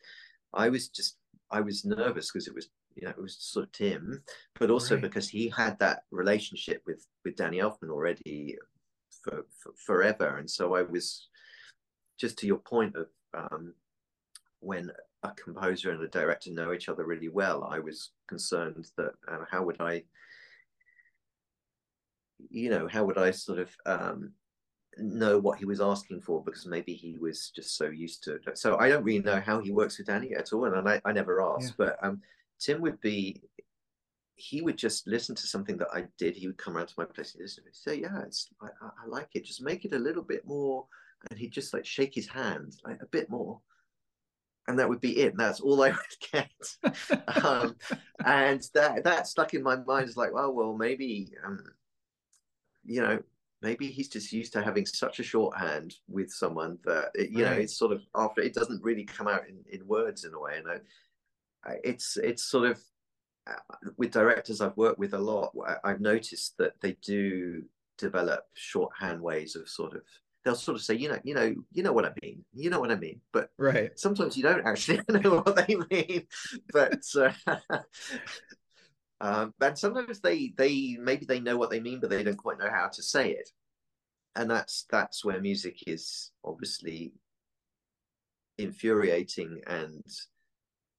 I was just I was nervous because it was you know it was sort of Tim but also right. because he had that relationship with with Danny Elfman already for, for forever. And so I was just to your point of um, when a composer and a director know each other really well, I was concerned that uh, how would I, you know, how would I sort of um, know what he was asking for because maybe he was just so used to it. So I don't really know how he works with Danny at all, and I, I never asked. Yeah. But um, Tim would be, he would just listen to something that I did. He would come around to my place and listen. He'd say, "Yeah, it's I, I like it. Just make it a little bit more." And he'd just like shake his hand like a bit more and that would be it. That's all I would get. um, and that that stuck in my mind as like, well, well, maybe, um, you know, maybe he's just used to having such a shorthand with someone that it, you right. know it's sort of after it doesn't really come out in, in words in a way. And I, it's it's sort of uh, with directors I've worked with a lot. I've noticed that they do develop shorthand ways of sort of they'll sort of say, you know, you know, you know what I mean, you know what I mean. But right, sometimes you don't actually know what they mean. But uh, um, and sometimes they they maybe they know what they mean, but they don't quite know how to say it. And that's that's where music is obviously infuriating and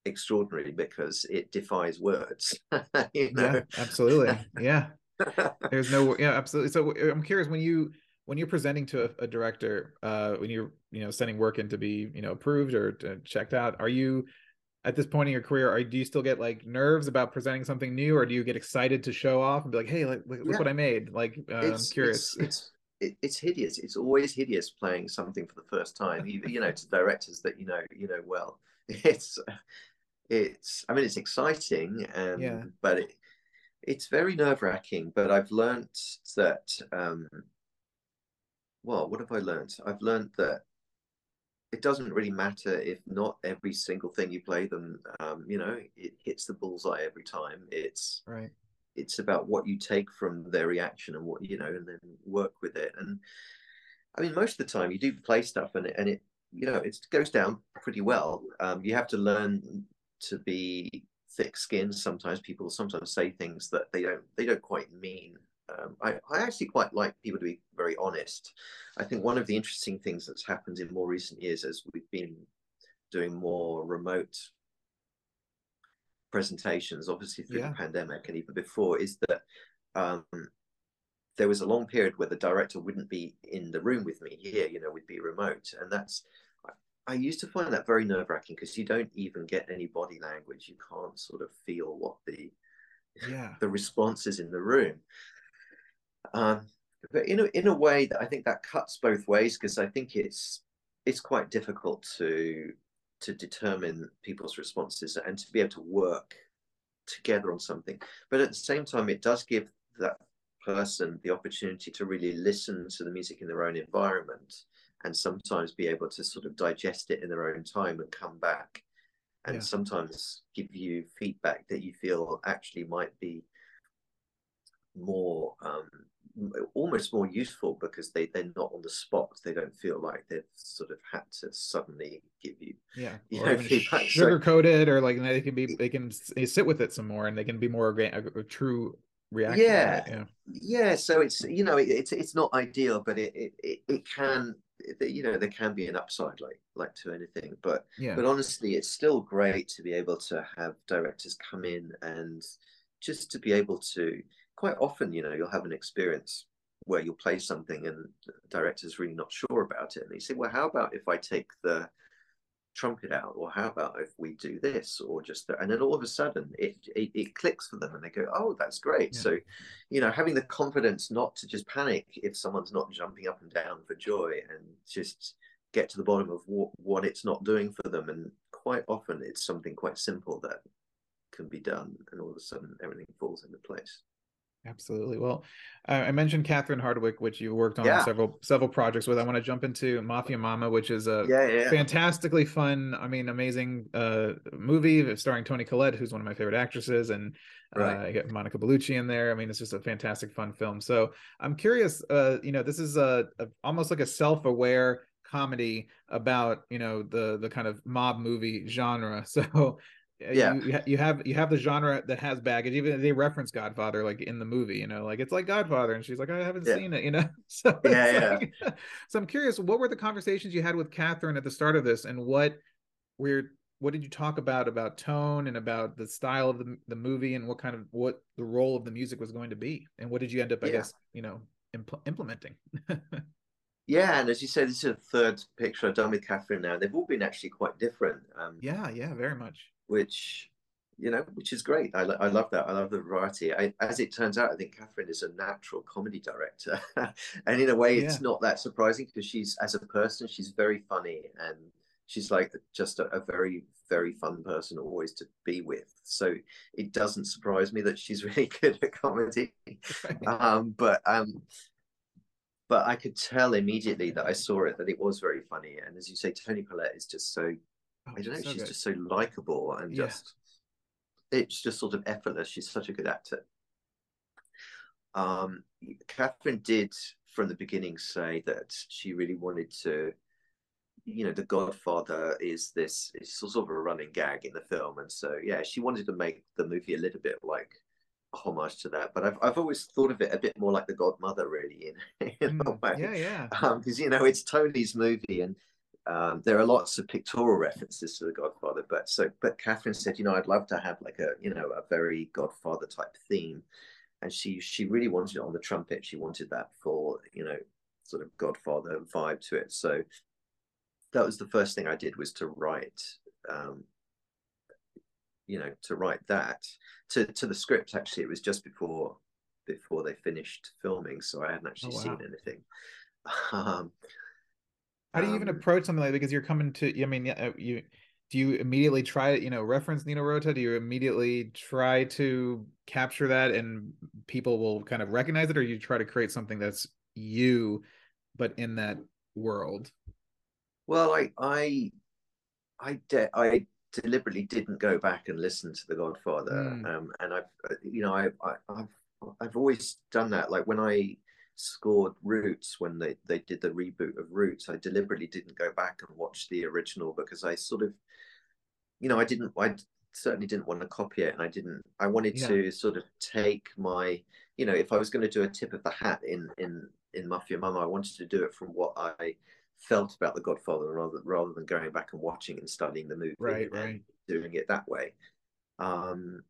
extraordinary because it defies words. you know? Yeah, absolutely. Yeah. There's no yeah, absolutely. So I'm curious when you when you're presenting to a, a director, uh, when you're you know sending work in to be you know approved or checked out, are you at this point in your career, are do you still get like nerves about presenting something new, or do you get excited to show off and be like, "Hey, like, look, yeah. what I made"? Like, uh, I'm curious. It's, it's, it's hideous. It's always hideous playing something for the first time. You, you know, to directors that you know you know well. It's it's. I mean, it's exciting, and yeah. but it, it's very nerve wracking. But I've learned that um, well, what have I learned? I've learned that it doesn't really matter if not every single thing you play them, um, you know, it hits the bullseye every time. It's right. It's about what you take from their reaction and what you know, and then work with it. And I mean, most of the time you do play stuff, and it, and it you know it goes down pretty well. Um, you have to learn to be thick-skinned. Sometimes people sometimes say things that they don't they don't quite mean. Um, I, I actually quite like people to be very honest. I think one of the interesting things that's happened in more recent years as we've been doing more remote presentations, obviously through yeah. the pandemic and even before, is that um, there was a long period where the director wouldn't be in the room with me here, you know, we'd be remote. And that's, I used to find that very nerve wracking because you don't even get any body language. You can't sort of feel what the, yeah, the response is in the room. Um, but in a, in a way that I think that cuts both ways because I think it's it's quite difficult to to determine people's responses and to be able to work together on something. But at the same time, it does give that person the opportunity to really listen to the music in their own environment and sometimes be able to sort of digest it in their own time and come back and yeah. sometimes give you feedback that you feel actually might be more um, almost more useful because they they're not on the spot. They don't feel like they've sort of had to suddenly give you yeah you or know, feedback. sugar coated or like they can be they can sit with it some more and they can be more a, a true reaction yeah yeah. yeah so it's you know it, it's it's not ideal but it, it it can you know there can be an upside like like to anything but yeah. but honestly it's still great to be able to have directors come in and just to be able to quite often, you know, you'll have an experience where you'll play something and the director's really not sure about it. And they say, well, how about if I take the trumpet out? Or how about if we do this? Or just, the, and then all of a sudden it, it, it, clicks for them and they go, oh, that's great. Yeah. So, you know, having the confidence not to just panic if someone's not jumping up and down for joy and just get to the bottom of what, what it's not doing for them. And quite often it's something quite simple that can be done. And all of a sudden everything falls into place. Absolutely. Well, I mentioned Catherine Hardwicke, which you worked on yeah. several several projects with. I want to jump into Mafia Mamma, which is a yeah, yeah. fantastically fun, I mean, amazing uh, movie starring Toni Collette, who's one of my favorite actresses, and right. uh, get Monica Bellucci in there. I mean, it's just a fantastic, fun film. So I'm curious. Uh, you know, this is a, a almost like a self-aware comedy about you know the the kind of mob movie genre. So yeah you, you have you have the genre that has baggage even they reference godfather like in the movie you know like it's like godfather and she's like i haven't yeah. seen it you know so yeah, like, yeah. so i'm curious what were the conversations you had with catherine at the start of this and what were what did you talk about about tone and about the style of the, the movie and what kind of what the role of the music was going to be and what did you end up i yeah. guess you know impl- implementing yeah and as you said this is a third picture i've done with catherine now they've all been actually quite different um, yeah yeah very much which you know, which is great. I, I love that. I love the variety. I, as it turns out, I think Catherine is a natural comedy director, and in a way, it's yeah. not that surprising because she's, as a person, she's very funny and she's like just a, a, very, very fun person always to be with. So it doesn't surprise me that she's really good at comedy. um, but um, but I could tell immediately that I saw it that it was very funny. And as you say, Toni Collette is just so I don't know. So she's good. just so likable and yeah. just it's just sort of effortless. She's such a good actor. Um, Catherine did from the beginning say that she really wanted to, you know, The Godfather is this is sort of a running gag in the film, and so yeah, she wanted to make the movie a little bit like a homage to that. But I've I've always thought of it a bit more like The Godmother, really, in, in mm, a way. Yeah, yeah. Because um, you know it's Toni's movie, and um, there are lots of pictorial references to the Godfather, but so but Catherine said, you know, I'd love to have like a you know a very Godfather type theme, and she she really wanted it on the trumpet. She wanted that for you know sort of Godfather vibe to it. So that was the first thing I did was to write, um, you know, to write that to to the script. Actually, it was just before before they finished filming, so I hadn't actually oh, wow. seen anything. Um, how do you even um, approach something like that? Because you're coming to, I mean, uh, you do you immediately try to, you know, reference Nino Rota? Do you immediately try to capture that and people will kind of recognize it, or you try to create something that's you but in that world well i i i de- i deliberately didn't go back and listen to the godfather mm. um, and i've you know I, I i've i've always done that like when i scored Roots when they, they did the reboot of Roots. I deliberately didn't go back and watch the original because I sort of, you know, I didn't, I certainly didn't want to copy it. And I didn't, I wanted yeah. to sort of take my, you know, if I was going to do a tip of the hat in, in, in Mafia Mamma, I wanted to do it from what I felt about The Godfather rather, rather than going back and watching and studying the movie. Right, right. Doing it that way. Um,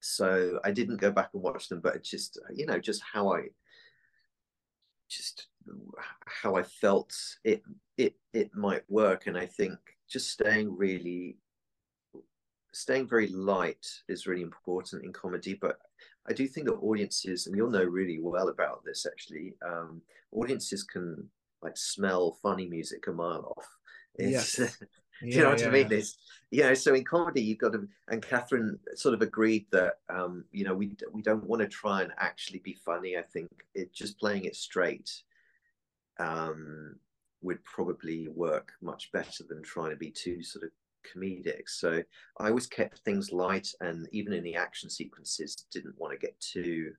so I didn't go back and watch them, but it's just, you know, just how I, just how I felt it it it might work, and I think just staying really staying very light is really important in comedy. But I do think that audiences, and you'll know really well about this actually, um, audiences can like smell funny music a mile off. It's, yes. you know what yeah. I mean? It's, you know, so in comedy, you've got to, and Catherine sort of agreed that, um, you know, we, we don't want to try and actually be funny. I think it just playing it straight um, would probably work much better than trying to be too sort of comedic. So I always kept things light, and even in the action sequences, didn't want to get too,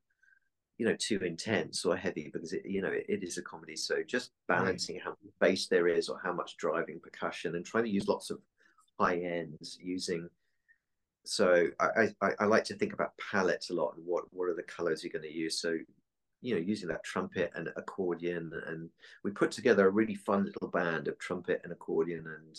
you know, too intense or heavy because it, you know, it, it is a comedy. So just mm. balancing right. how much bass there is or how much driving percussion, and trying to use lots of high ends using. So I, I, I like to think about palettes a lot and what what are the colors you're going to use. So you know using that trumpet and accordion and we put together a really fun little band of trumpet and accordion and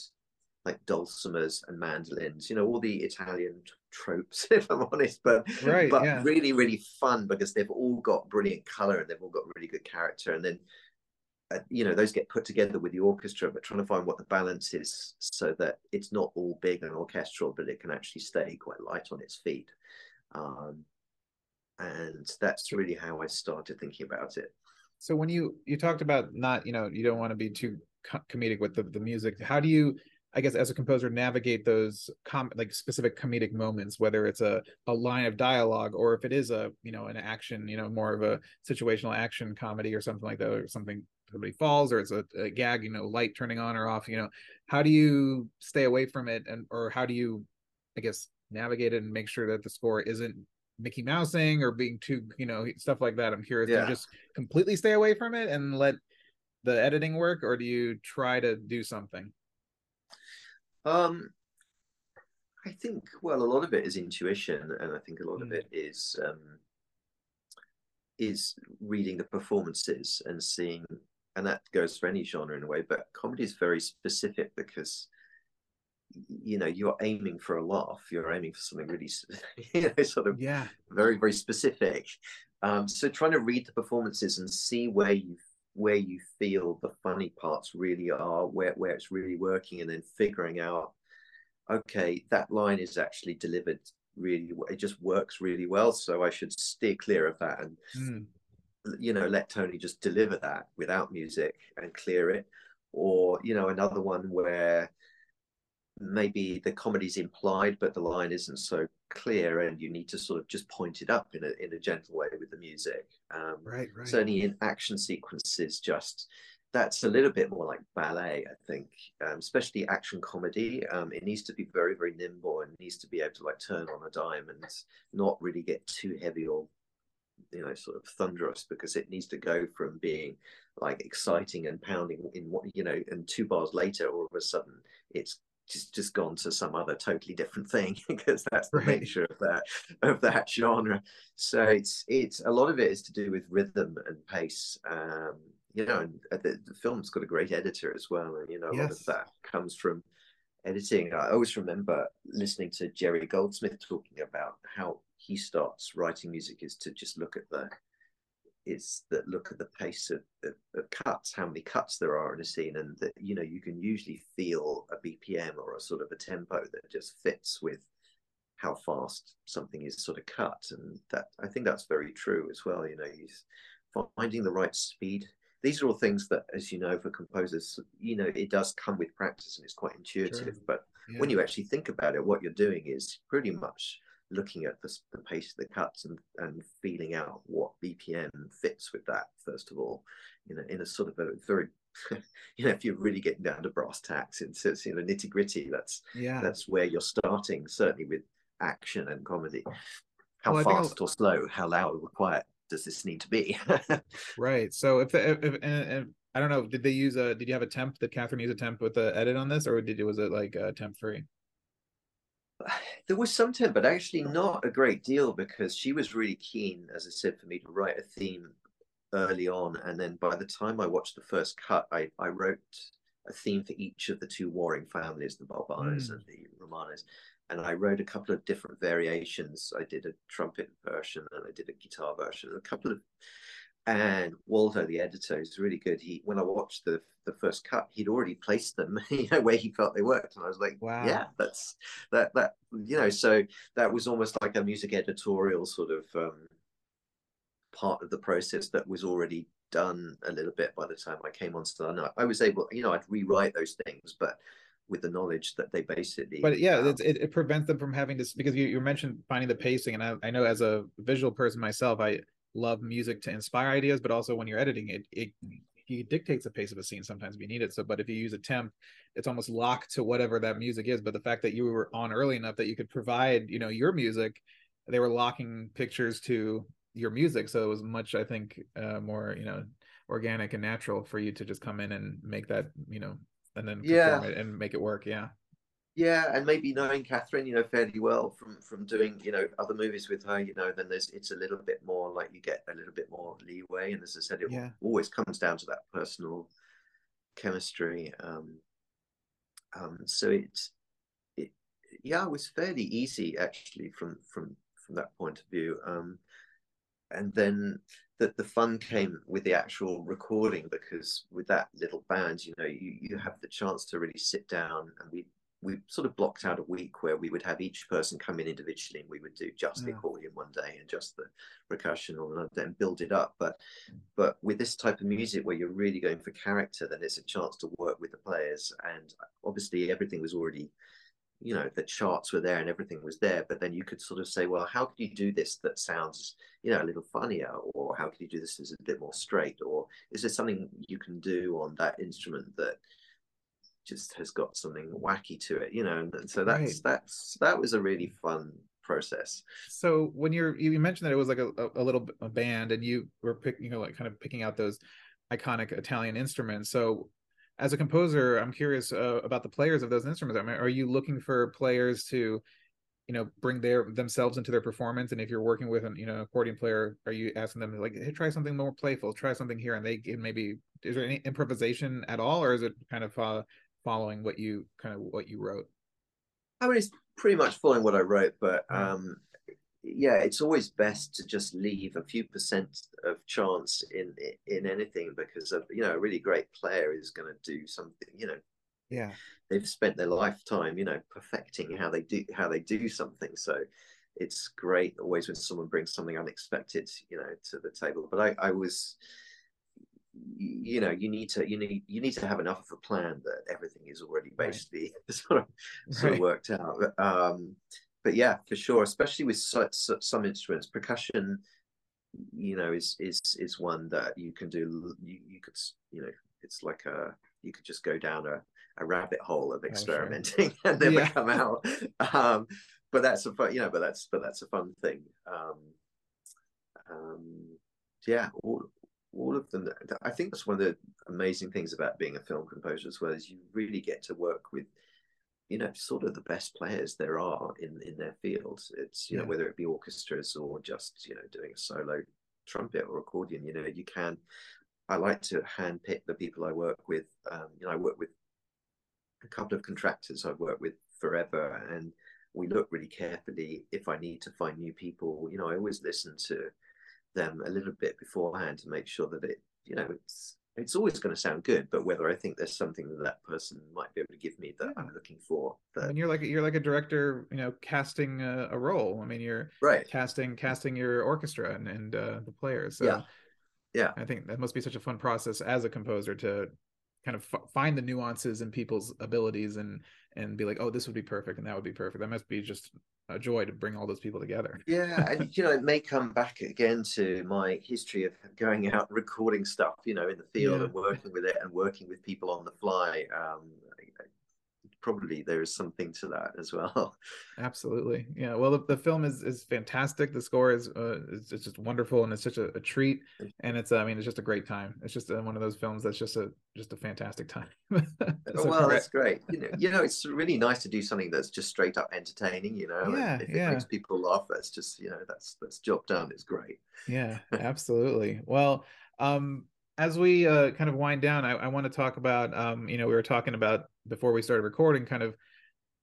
like dulcimers and mandolins you know all the italian tropes if i'm honest but right, but yeah. really really fun because they've all got brilliant color and they've all got really good character. And then uh, you know those get put together with the orchestra but trying to find what the balance is so that it's not all big and orchestral but it can actually stay quite light on its feet. Um, and that's really how i started thinking about it. So when you you talked about not you know you don't want to be too comedic with the, the music how do you i guess as a composer navigate those com like specific comedic moments whether it's a, a line of dialogue or if it is a you know an action you know more of a situational action comedy or something like that or something somebody falls or it's a, a gag you know light turning on or off you know how do you stay away from it and or how do you i guess navigate it and make sure that the score isn't Mickey Mousing or being too, you know, stuff like that. I'm curious. Yeah. Do you just completely stay away from it and let the editing work, or do you try to do something? Um, I think well, a lot of it is intuition, and I think a lot mm. of it is um, is reading the performances and seeing, and that goes for any genre in a way. But comedy is very specific because you know you're aiming for a laugh you're aiming for something really you know sort of yeah very very specific um so trying to read the performances and see where you where you feel the funny parts really are where where it's really working and then figuring out okay that line is actually delivered really it just works really well so i should steer clear of that and mm. you know let toni just deliver that without music and clear it or you know another one where maybe the comedy's implied, but the line isn't so clear, and you need to sort of just point it up in a in a gentle way with the music. Um, right, right. Certainly in action sequences, just that's a little bit more like ballet, I think, um, especially action comedy. Um, it needs to be very, very nimble and needs to be able to like turn on a dime and not really get too heavy or you know sort of thunderous because it needs to go from being like exciting and pounding in what you know and two bars later all of a sudden it's just just gone to some other totally different thing because that's the right. nature of that of that genre. So it's it's a lot of it is to do with rhythm and pace. Um, you know, and uh, the, the film's got a great editor as well, and you know a yes. lot of that comes from editing. I always remember listening to Jerry Goldsmith talking about how he starts writing music is to just look at the is that look at the pace of, of, of, cuts, how many cuts there are in a scene, and that you know you can usually feel a BPM or a sort of a tempo that just fits with how fast something is sort of cut, and that I think that's very true as well. You know, he's finding the right speed. These are all things that, as you know, for composers, you know, it does come with practice and it's quite intuitive. But yeah. when you actually think about it, what you're doing is pretty much looking at the, the pace of the cuts and, and feeling out what BPM fits with that, first of all, you know, in a sort of a very, you know, if you're really getting down to brass tacks, it's, it's you know, nitty gritty, that's, yeah, that's where you're starting, certainly with action and comedy. How well, fast or slow, how loud or quiet does this need to be? right. So if, the, if, if and, and, I don't know, did they use a, did you have a temp? Did Catherine use a temp with the edit on this or did it, was it like a temp free? there was some time, but actually not a great deal because she was really keen, as I said, for me to write a theme early on. And then by the time I watched the first cut, I, I wrote a theme for each of the two warring families, the Balbanos mm. and the Romanos. And I wrote a couple of different variations. I did a trumpet version and I did a guitar version, a couple of and Waldo, the editor, is really good. He, when I watched the the first cut, he'd already placed them, you know, where he felt they worked, and I was like, wow, yeah, that's that that you know. So that was almost like a music editorial sort of um, part of the process that was already done a little bit by the time I came on stand. I was able, you know, I'd rewrite those things, but with the knowledge that they basically but yeah um, it, it prevents them from having to because you, you mentioned finding the pacing and I, I know as a visual person myself i love music to inspire ideas, but also when you're editing it, it it dictates the pace of a scene sometimes if you need it. So, but if you use a temp, it's almost locked to whatever that music is. But the fact that you were on early enough that you could provide, you know, your music, they were locking pictures to your music, so it was much, I think, uh, more, you know, organic and natural for you to just come in and make that, you know, and then yeah, and make it work. Yeah. Yeah, and maybe knowing Catherine, you know, fairly well from from doing, you know, other movies with her, you know, then there's it's a little bit more like you get a little bit more leeway. And as I said, it yeah. always comes down to that personal chemistry. Um, um, so it's it yeah, it was fairly easy actually from from from that point of view. Um, and then that the fun came with the actual recording because with that little band, you know, you you have the chance to really sit down and we we sort of blocked out a week where we would have each person come in individually and we would do just the accordion one day and just the percussion on another day and build it up. But but with this type of music where you're really going for character then it's a chance to work with the players. And obviously everything was already you know the charts were there and everything was there but then you could sort of say well how could you do this that sounds you know a little funnier? Or how could you do this as a bit more straight? Or is there something you can do on that instrument that just has got something wacky to it, you know. And so that's right. that's that was a really fun process. So when you're you mentioned that it was like a, a little a band and you were picking you know like kind of picking out those iconic Italian instruments. So as a composer, I'm curious uh, about the players of those instruments. I mean, are you looking for players to you know bring their themselves into their performance and if you're working with an you know accordion player are you asking them like hey try something more playful try something here and they can maybe is there any improvisation at all or is it kind of uh, following what you kind of what you wrote? I mean it's pretty much following what i wrote but um yeah it's always best to just leave a few percent of chance in in anything because of you know a really great player is going to do something you know. Yeah. They've spent their lifetime you know perfecting how they do how they do something so it's great always when someone brings something unexpected you know to the table but i i was you know you need to you need you need to have enough of a plan that everything is already basically right. sort of sort of worked out um but yeah for sure especially with so, so, some instruments percussion you know is is is one that you can do you, you could you know it's like a you could just go down a, a rabbit hole of experimenting oh, sure. and never yeah. come out um but that's a fun you know but that's but that's a fun thing um um yeah all, all of them. I think that's one of the amazing things about being a film composer as well is you really get to work with, you know, sort of the best players there are in in their fields. It's you yeah. know whether it be orchestras or just you know doing a solo trumpet or accordion. You know, you can. I like to handpick the people I work with. Um, you know, I work with a couple of contractors I've worked with forever, and we look really carefully if I need to find new people. You know, I always listen to them a little bit beforehand to make sure that it, you know, it's it's always going to sound good, but whether I think there's something that that person might be able to give me that yeah. I'm looking for. That... I mean, you're like you're like a director, you know, casting a, a role. I mean, you're right casting casting your orchestra and and uh, the players. So yeah, yeah. I think that must be such a fun process as a composer to kind of f- find the nuances in people's abilities and and be like oh this would be perfect and that would be perfect that must be just a joy to bring all those people together yeah and you know it may come back again to my history of going out recording stuff you know in the field yeah. and working with it and working with people on the fly um, probably there is something to that as well. Absolutely, yeah. Well, the, the film is is fantastic. The score is uh, is just wonderful, and it's such a, a treat. And it's I mean, it's just a great time. It's just uh, one of those films that's just a just a fantastic time. so well, that's great. You know, you know, it's really nice to do something that's just straight up entertaining. You know, yeah, if it yeah. makes people laugh, that's just you know that's that's job done. It's great. Yeah, absolutely. well, um, as we uh, kind of wind down, I, I want to talk about, um, you know, we were talking about before we started recording, kind of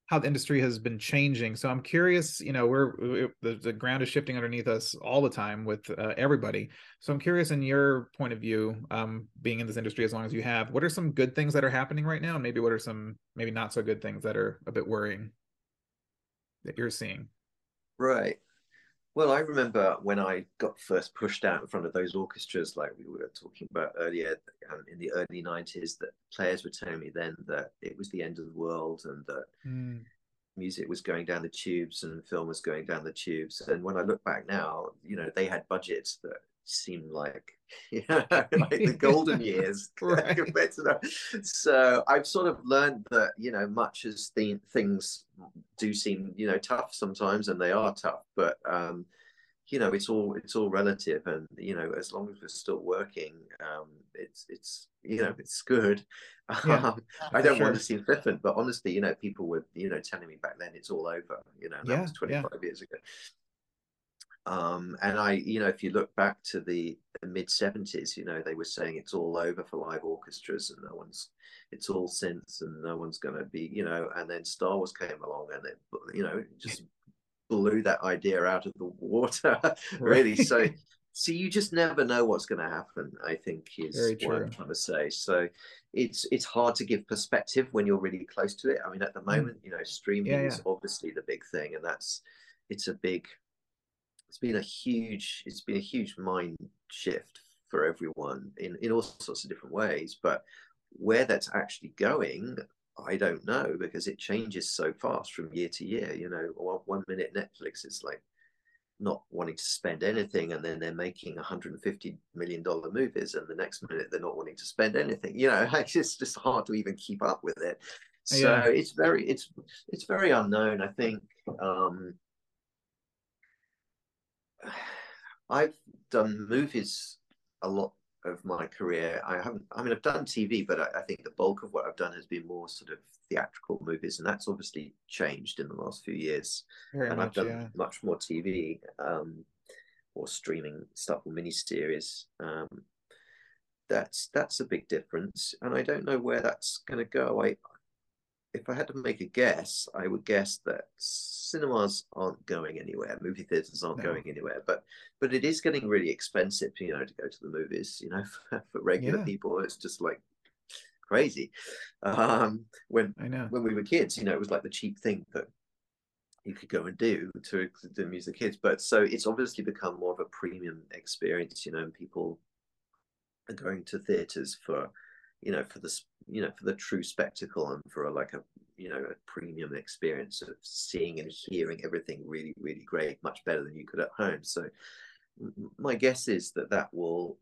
how the industry has been changing. So I'm curious, you know, we're, we, the, the ground is shifting underneath us all the time with uh, everybody. So I'm curious, in your point of view, um, being in this industry as long as you have, what are some good things that are happening right now, and maybe what are some maybe not so good things that are a bit worrying that you're seeing? Right. Well, I remember when I got first pushed out in front of those orchestras, like we were talking about earlier um, in the early 90s, that players were telling me then that it was the end of the world and that mm. music was going down the tubes and film was going down the tubes. And when I look back now, you know, they had budgets that seemed like yeah, like the golden years compared to that. So I've sort of learned that you know, much as the things do seem you know tough sometimes, and they are tough, but um, you know, it's all it's all relative, and you know, as long as we're still working, um, it's it's you know, it's good. Yeah, um, I don't sure. want to seem flippant, but honestly, you know, people were you know telling me back then it's all over. You know, that yeah, was 25 yeah. years ago. Um, and I, you know, if you look back to the, the mid 70s, you know, they were saying it's all over for live orchestras and no one's, it's all synths and no one's going to be, you know, and then Star Wars came along and it, you know, just blew that idea out of the water, really. So, so you just never know what's going to happen. I think is what. I'm trying to say. So, it's it's hard to give perspective when you're really close to it. I mean, at the hmm. moment, you know, streaming yeah, yeah. is obviously the big thing, and that's it's a big it's been a huge it's been a huge mind shift for everyone in in all sorts of different ways but where that's actually going i don't know because it changes so fast from year to year you know one, minute netflix is like not wanting to spend anything and then they're making 150 million dollar movies and the next minute they're not wanting to spend anything you know it's just hard to even keep up with it so yeah. it's very it's it's very unknown i think um I've done movies a lot of my career. I haven't. I mean, I've done TV, but I, I, think the bulk of what I've done has been more sort of theatrical movies, and that's obviously changed in the last few years. Very and much, I've done yeah. much more TV um, or streaming stuff or miniseries. Um, that's that's a big difference, and I don't know where that's going to go. I if I had to make a guess, I would guess that cinemas aren't going anywhere, movie theaters aren't no. going anywhere, but but it is getting really expensive, you know, to go to the movies. You know, for, for regular yeah. people, it's just like crazy. Um, when I know when we were kids, you know, it was like the cheap thing that you could go and do to, to amuse the kids. But so it's obviously become more of a premium experience, you know, and people are going to theaters for you know for the you know for the true spectacle and for a, like a you know a premium experience of seeing and hearing everything really really great much better than you could at home. So my guess is that that will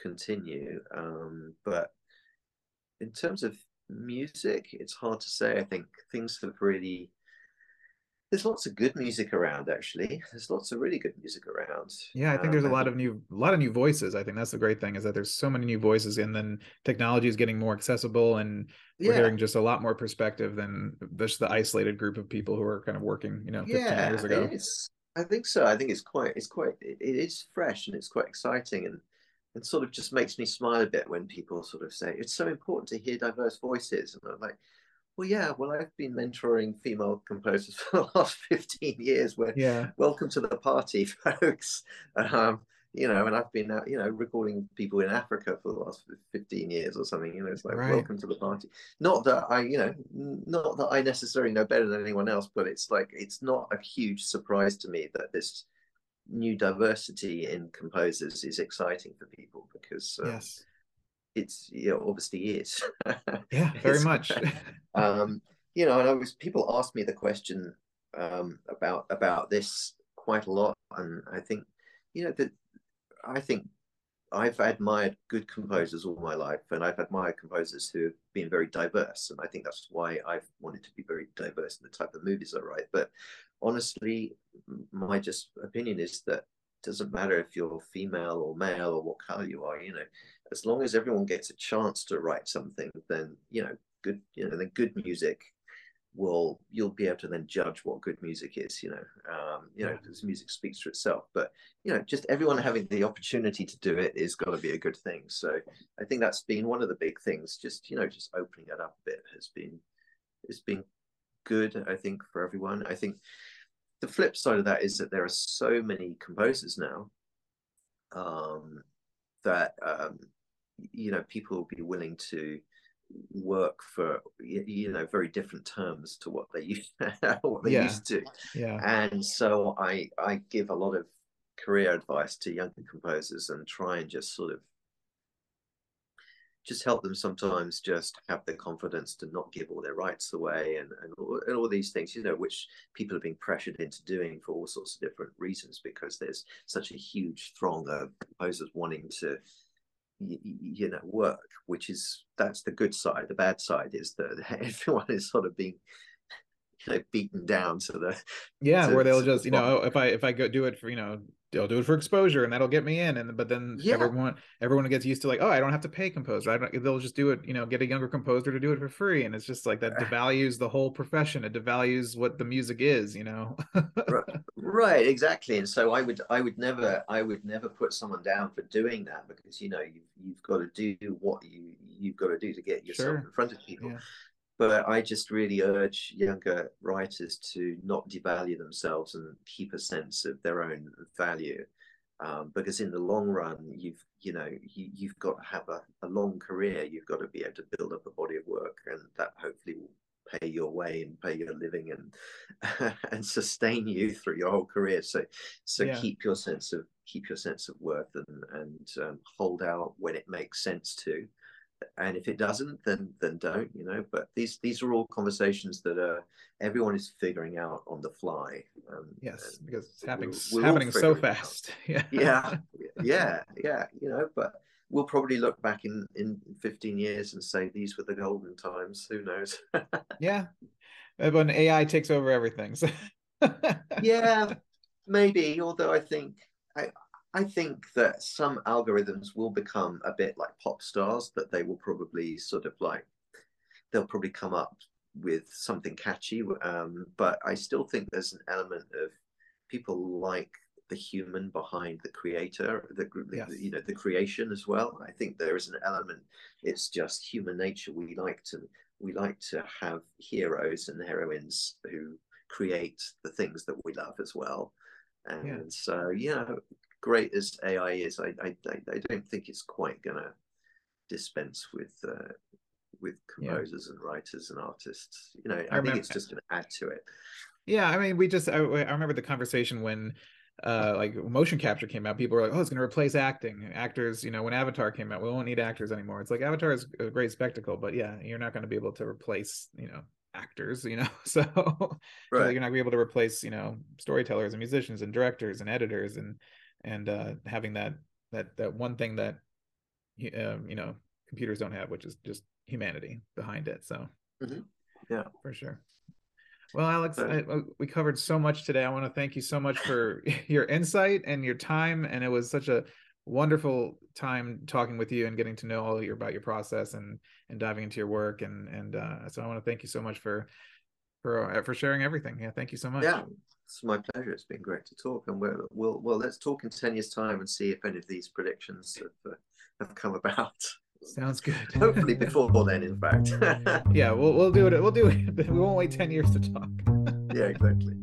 continue um, but in terms of music it's hard to say. I think things have really there's lots of good music around actually. There's lots of really good music around yeah i think um, there's a lot of new a lot of new voices. I think that's the great thing is that there's so many new voices and then technology is getting more accessible and we're yeah. hearing just a lot more perspective than just the isolated group of people who are kind of working you know 15 yeah, years ago. i think so. I think it's quite it's quite it, it is fresh and it's quite exciting and it sort of just makes me smile a bit when people sort of say it's so important to hear diverse voices. And i'm like well, yeah, well, I've been mentoring female composers for the last 15 years. Where, yeah, welcome to the party, folks. Um, you know, and I've been, uh, you know, recording people in Africa for the last 15 years or something. You know, it's like, right. welcome to the party. Not that I, you know, not that I necessarily know better than anyone else, but it's like, it's not a huge surprise to me that this new diversity in composers is exciting for people because, um, yes it's you know, obviously is. yeah, very much. um, you know, and I was people ask me the question um, about about this quite a lot, and I think you know that I think I've admired good composers all my life, and I've admired composers who have been very diverse, and I think that's why I've wanted to be very diverse in the type of movies I write. But honestly, my just opinion is that doesn't matter if you're female or male or what color you are. You know, as long as everyone gets a chance to write something, then you know, good. You know, then good music will you'll be able to then judge what good music is you know um you know because music speaks for itself but you know just everyone having the opportunity to do it is got to be a good thing so i think that's been one of the big things just you know just opening it up a bit has been has been good i think for everyone i think the flip side of that is that there are so many composers now um that um you know people will be willing to work for you know very different terms to what they used what they yeah. used to yeah and so i i give a lot of career advice to younger composers and try and just sort of just help them sometimes just have the confidence to not give all their rights away and, and, and all these things you know which people are being pressured into doing for all sorts of different reasons because there's such a huge throng of composers wanting to you know work which is that's the good side. The bad side is that everyone is sort of being know beaten down so the yeah to, where they'll just you know if i if i go do it for you know they'll do it for exposure and that'll get me in. And but then yeah. everyone everyone gets used to like oh i don't have to pay composer. I don't they'll just do it you know get a younger composer to do it for free. And it's just like that uh. devalues the whole profession. It devalues what the music is you know? Right, right exactly. And so i would i would never i would never put someone down for doing that because you know you've, you've got to do what you you've got to do to get yourself sure. in front of people. Yeah but I just really urge younger writers to not devalue themselves and keep a sense of their own value. Um, because in the long run, you've you know you, have got to have a, a long career. You've got to be able to build up a body of work, and that hopefully will pay your way and pay your living and and sustain you through your whole career. So so yeah. keep your sense of keep your sense of worth and and um, hold out when it makes sense to and if it doesn't then then don't you know but these these are all conversations that are everyone is figuring out on the fly um, yes because it's happening we're, we're happening so fast. Yeah. Yeah yeah yeah you know but we'll probably look back in in 15 years and say these were the golden times who knows? Yeah. When ai takes over everything so. Yeah maybe although i think I, I think that some algorithms will become a bit like pop stars, that they will probably sort of like, they'll probably come up with something catchy. Um, but I still think there's an element of people like the human behind the creator, the, yes. the, you know the creation as well. I think there is an element. It's just human nature. We like to we like to have heroes and heroines who create the things that we love as well. And yeah. so, you know, great as AI is, I I, I don't think it's quite gonna dispense with uh, with composers yeah. and writers and artists. You know, I, I think remember, it's just gonna add to it. Yeah, I mean, we just I, I remember the conversation when uh like motion capture came out people were like oh it's going to replace acting actors you know when avatar came out we won't need actors anymore it's like avatar is a great spectacle but yeah you're not going to be able to replace you know actors you know so right. you're not going to be able to replace you know storytellers and musicians and directors and editors and and uh, having that that that one thing that um, you know computers don't have, which is just humanity behind it. So mm-hmm. yeah, for sure. Well, Alex, I, uh, we covered so much today. I want to thank you so much for your insight and your time. And it was such a wonderful time talking with you and getting to know all your about your process and and diving into your work. And and uh, so I want to thank you so much for for uh, for sharing everything. Yeah, thank you so much. Yeah, it's my pleasure. It's been great to talk, and we'll we'll well let's talk in ten years' time and see if any of these predictions have uh, have come about. Sounds good. Hopefully before then, in fact. yeah, we'll we'll do it. We'll do it. We won't wait ten years to talk. yeah, exactly.